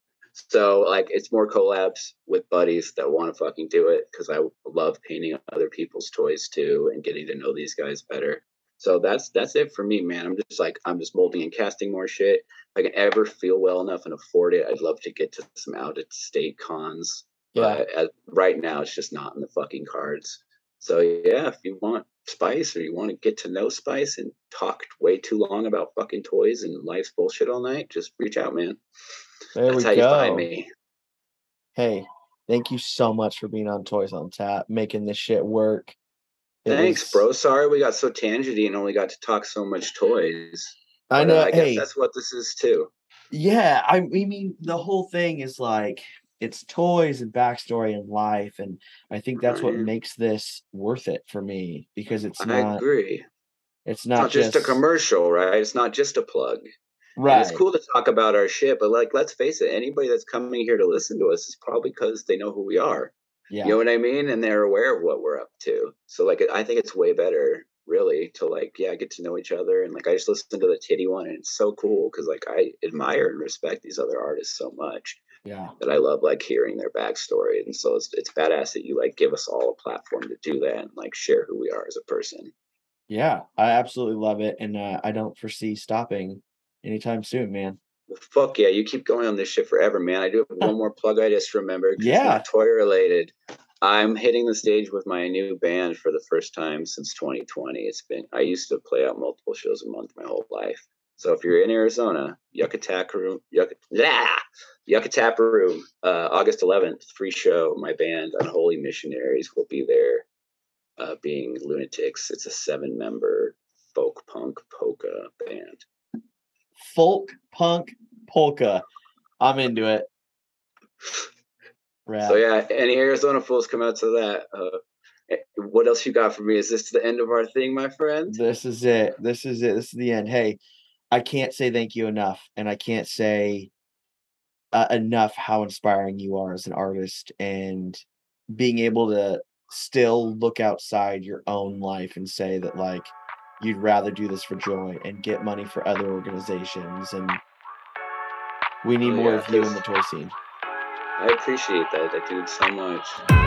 So like it's more collabs with buddies that want to fucking do it because I love painting other people's toys too and getting to know these guys better. So that's that's it for me, man. I'm just like I'm just molding and casting more shit. If I can ever feel well enough and afford it, I'd love to get to some out of state cons. Yeah. But right now, it's just not in the fucking cards. So yeah, if you want Spice or you want to get to know Spice and talk way too long about fucking toys and life's bullshit all night, just reach out, man. There That's we how you find go. Hey, thank you so much for being on Toys on Tap, making this shit work. It Thanks, was- bro. Sorry we got so tangenty and only got to talk so much toys. I But, uh, know. I guess that's what this is too. yeah. I, I mean, the whole thing is like it's toys and backstory and life, and I think that's what makes this worth it for me because it's Not, I agree. It's It's not, not just a commercial, right? It's not just a plug. And Right. it's cool to talk about our shit, but like, let's face it, anybody that's coming here to listen to us is probably because they know who we are. Yeah. You know what I mean? And they're aware of what we're up to. So like, I think it's way better, really, to like, yeah, get to know each other. And like, I just listened to the Titty one, and it's so cool because like, I admire and respect these other artists so much yeah. that I love like hearing their backstory. And so it's it's badass that you like give us all a platform to do that and like share who we are as a person. Yeah. I absolutely love it, and uh, I don't foresee stopping anytime soon, man. Well, fuck yeah, you keep going on this shit forever, man. I do have one *laughs* more plug I just remembered. Yeah. toy related. I'm hitting the stage with my new band for the first time since 2020. It's been I used to play out multiple shows a month my whole life. So if you're in Arizona, Yucatac Room, Yuc, yeah, Yucca Tap Room, uh, August 11th, free show. My band, Unholy Missionaries, will be there, uh, being Lunatics. It's a seven-member folk punk polka band. Folk punk polka. I'm into it. Rad. So yeah, any Arizona fools come out to that. Uh, eh, what else you got for me? Is this the end of our thing, my friend? This is it. This is it. This is the end. Hey, I can't say thank you enough, and I can't say uh, enough how inspiring you are as an artist, and being able to still look outside your own life and say that like you'd rather do this for joy and get money for other organizations, and we need Oh, more yeah, of you in the toy scene. I appreciate that, that dude, so much.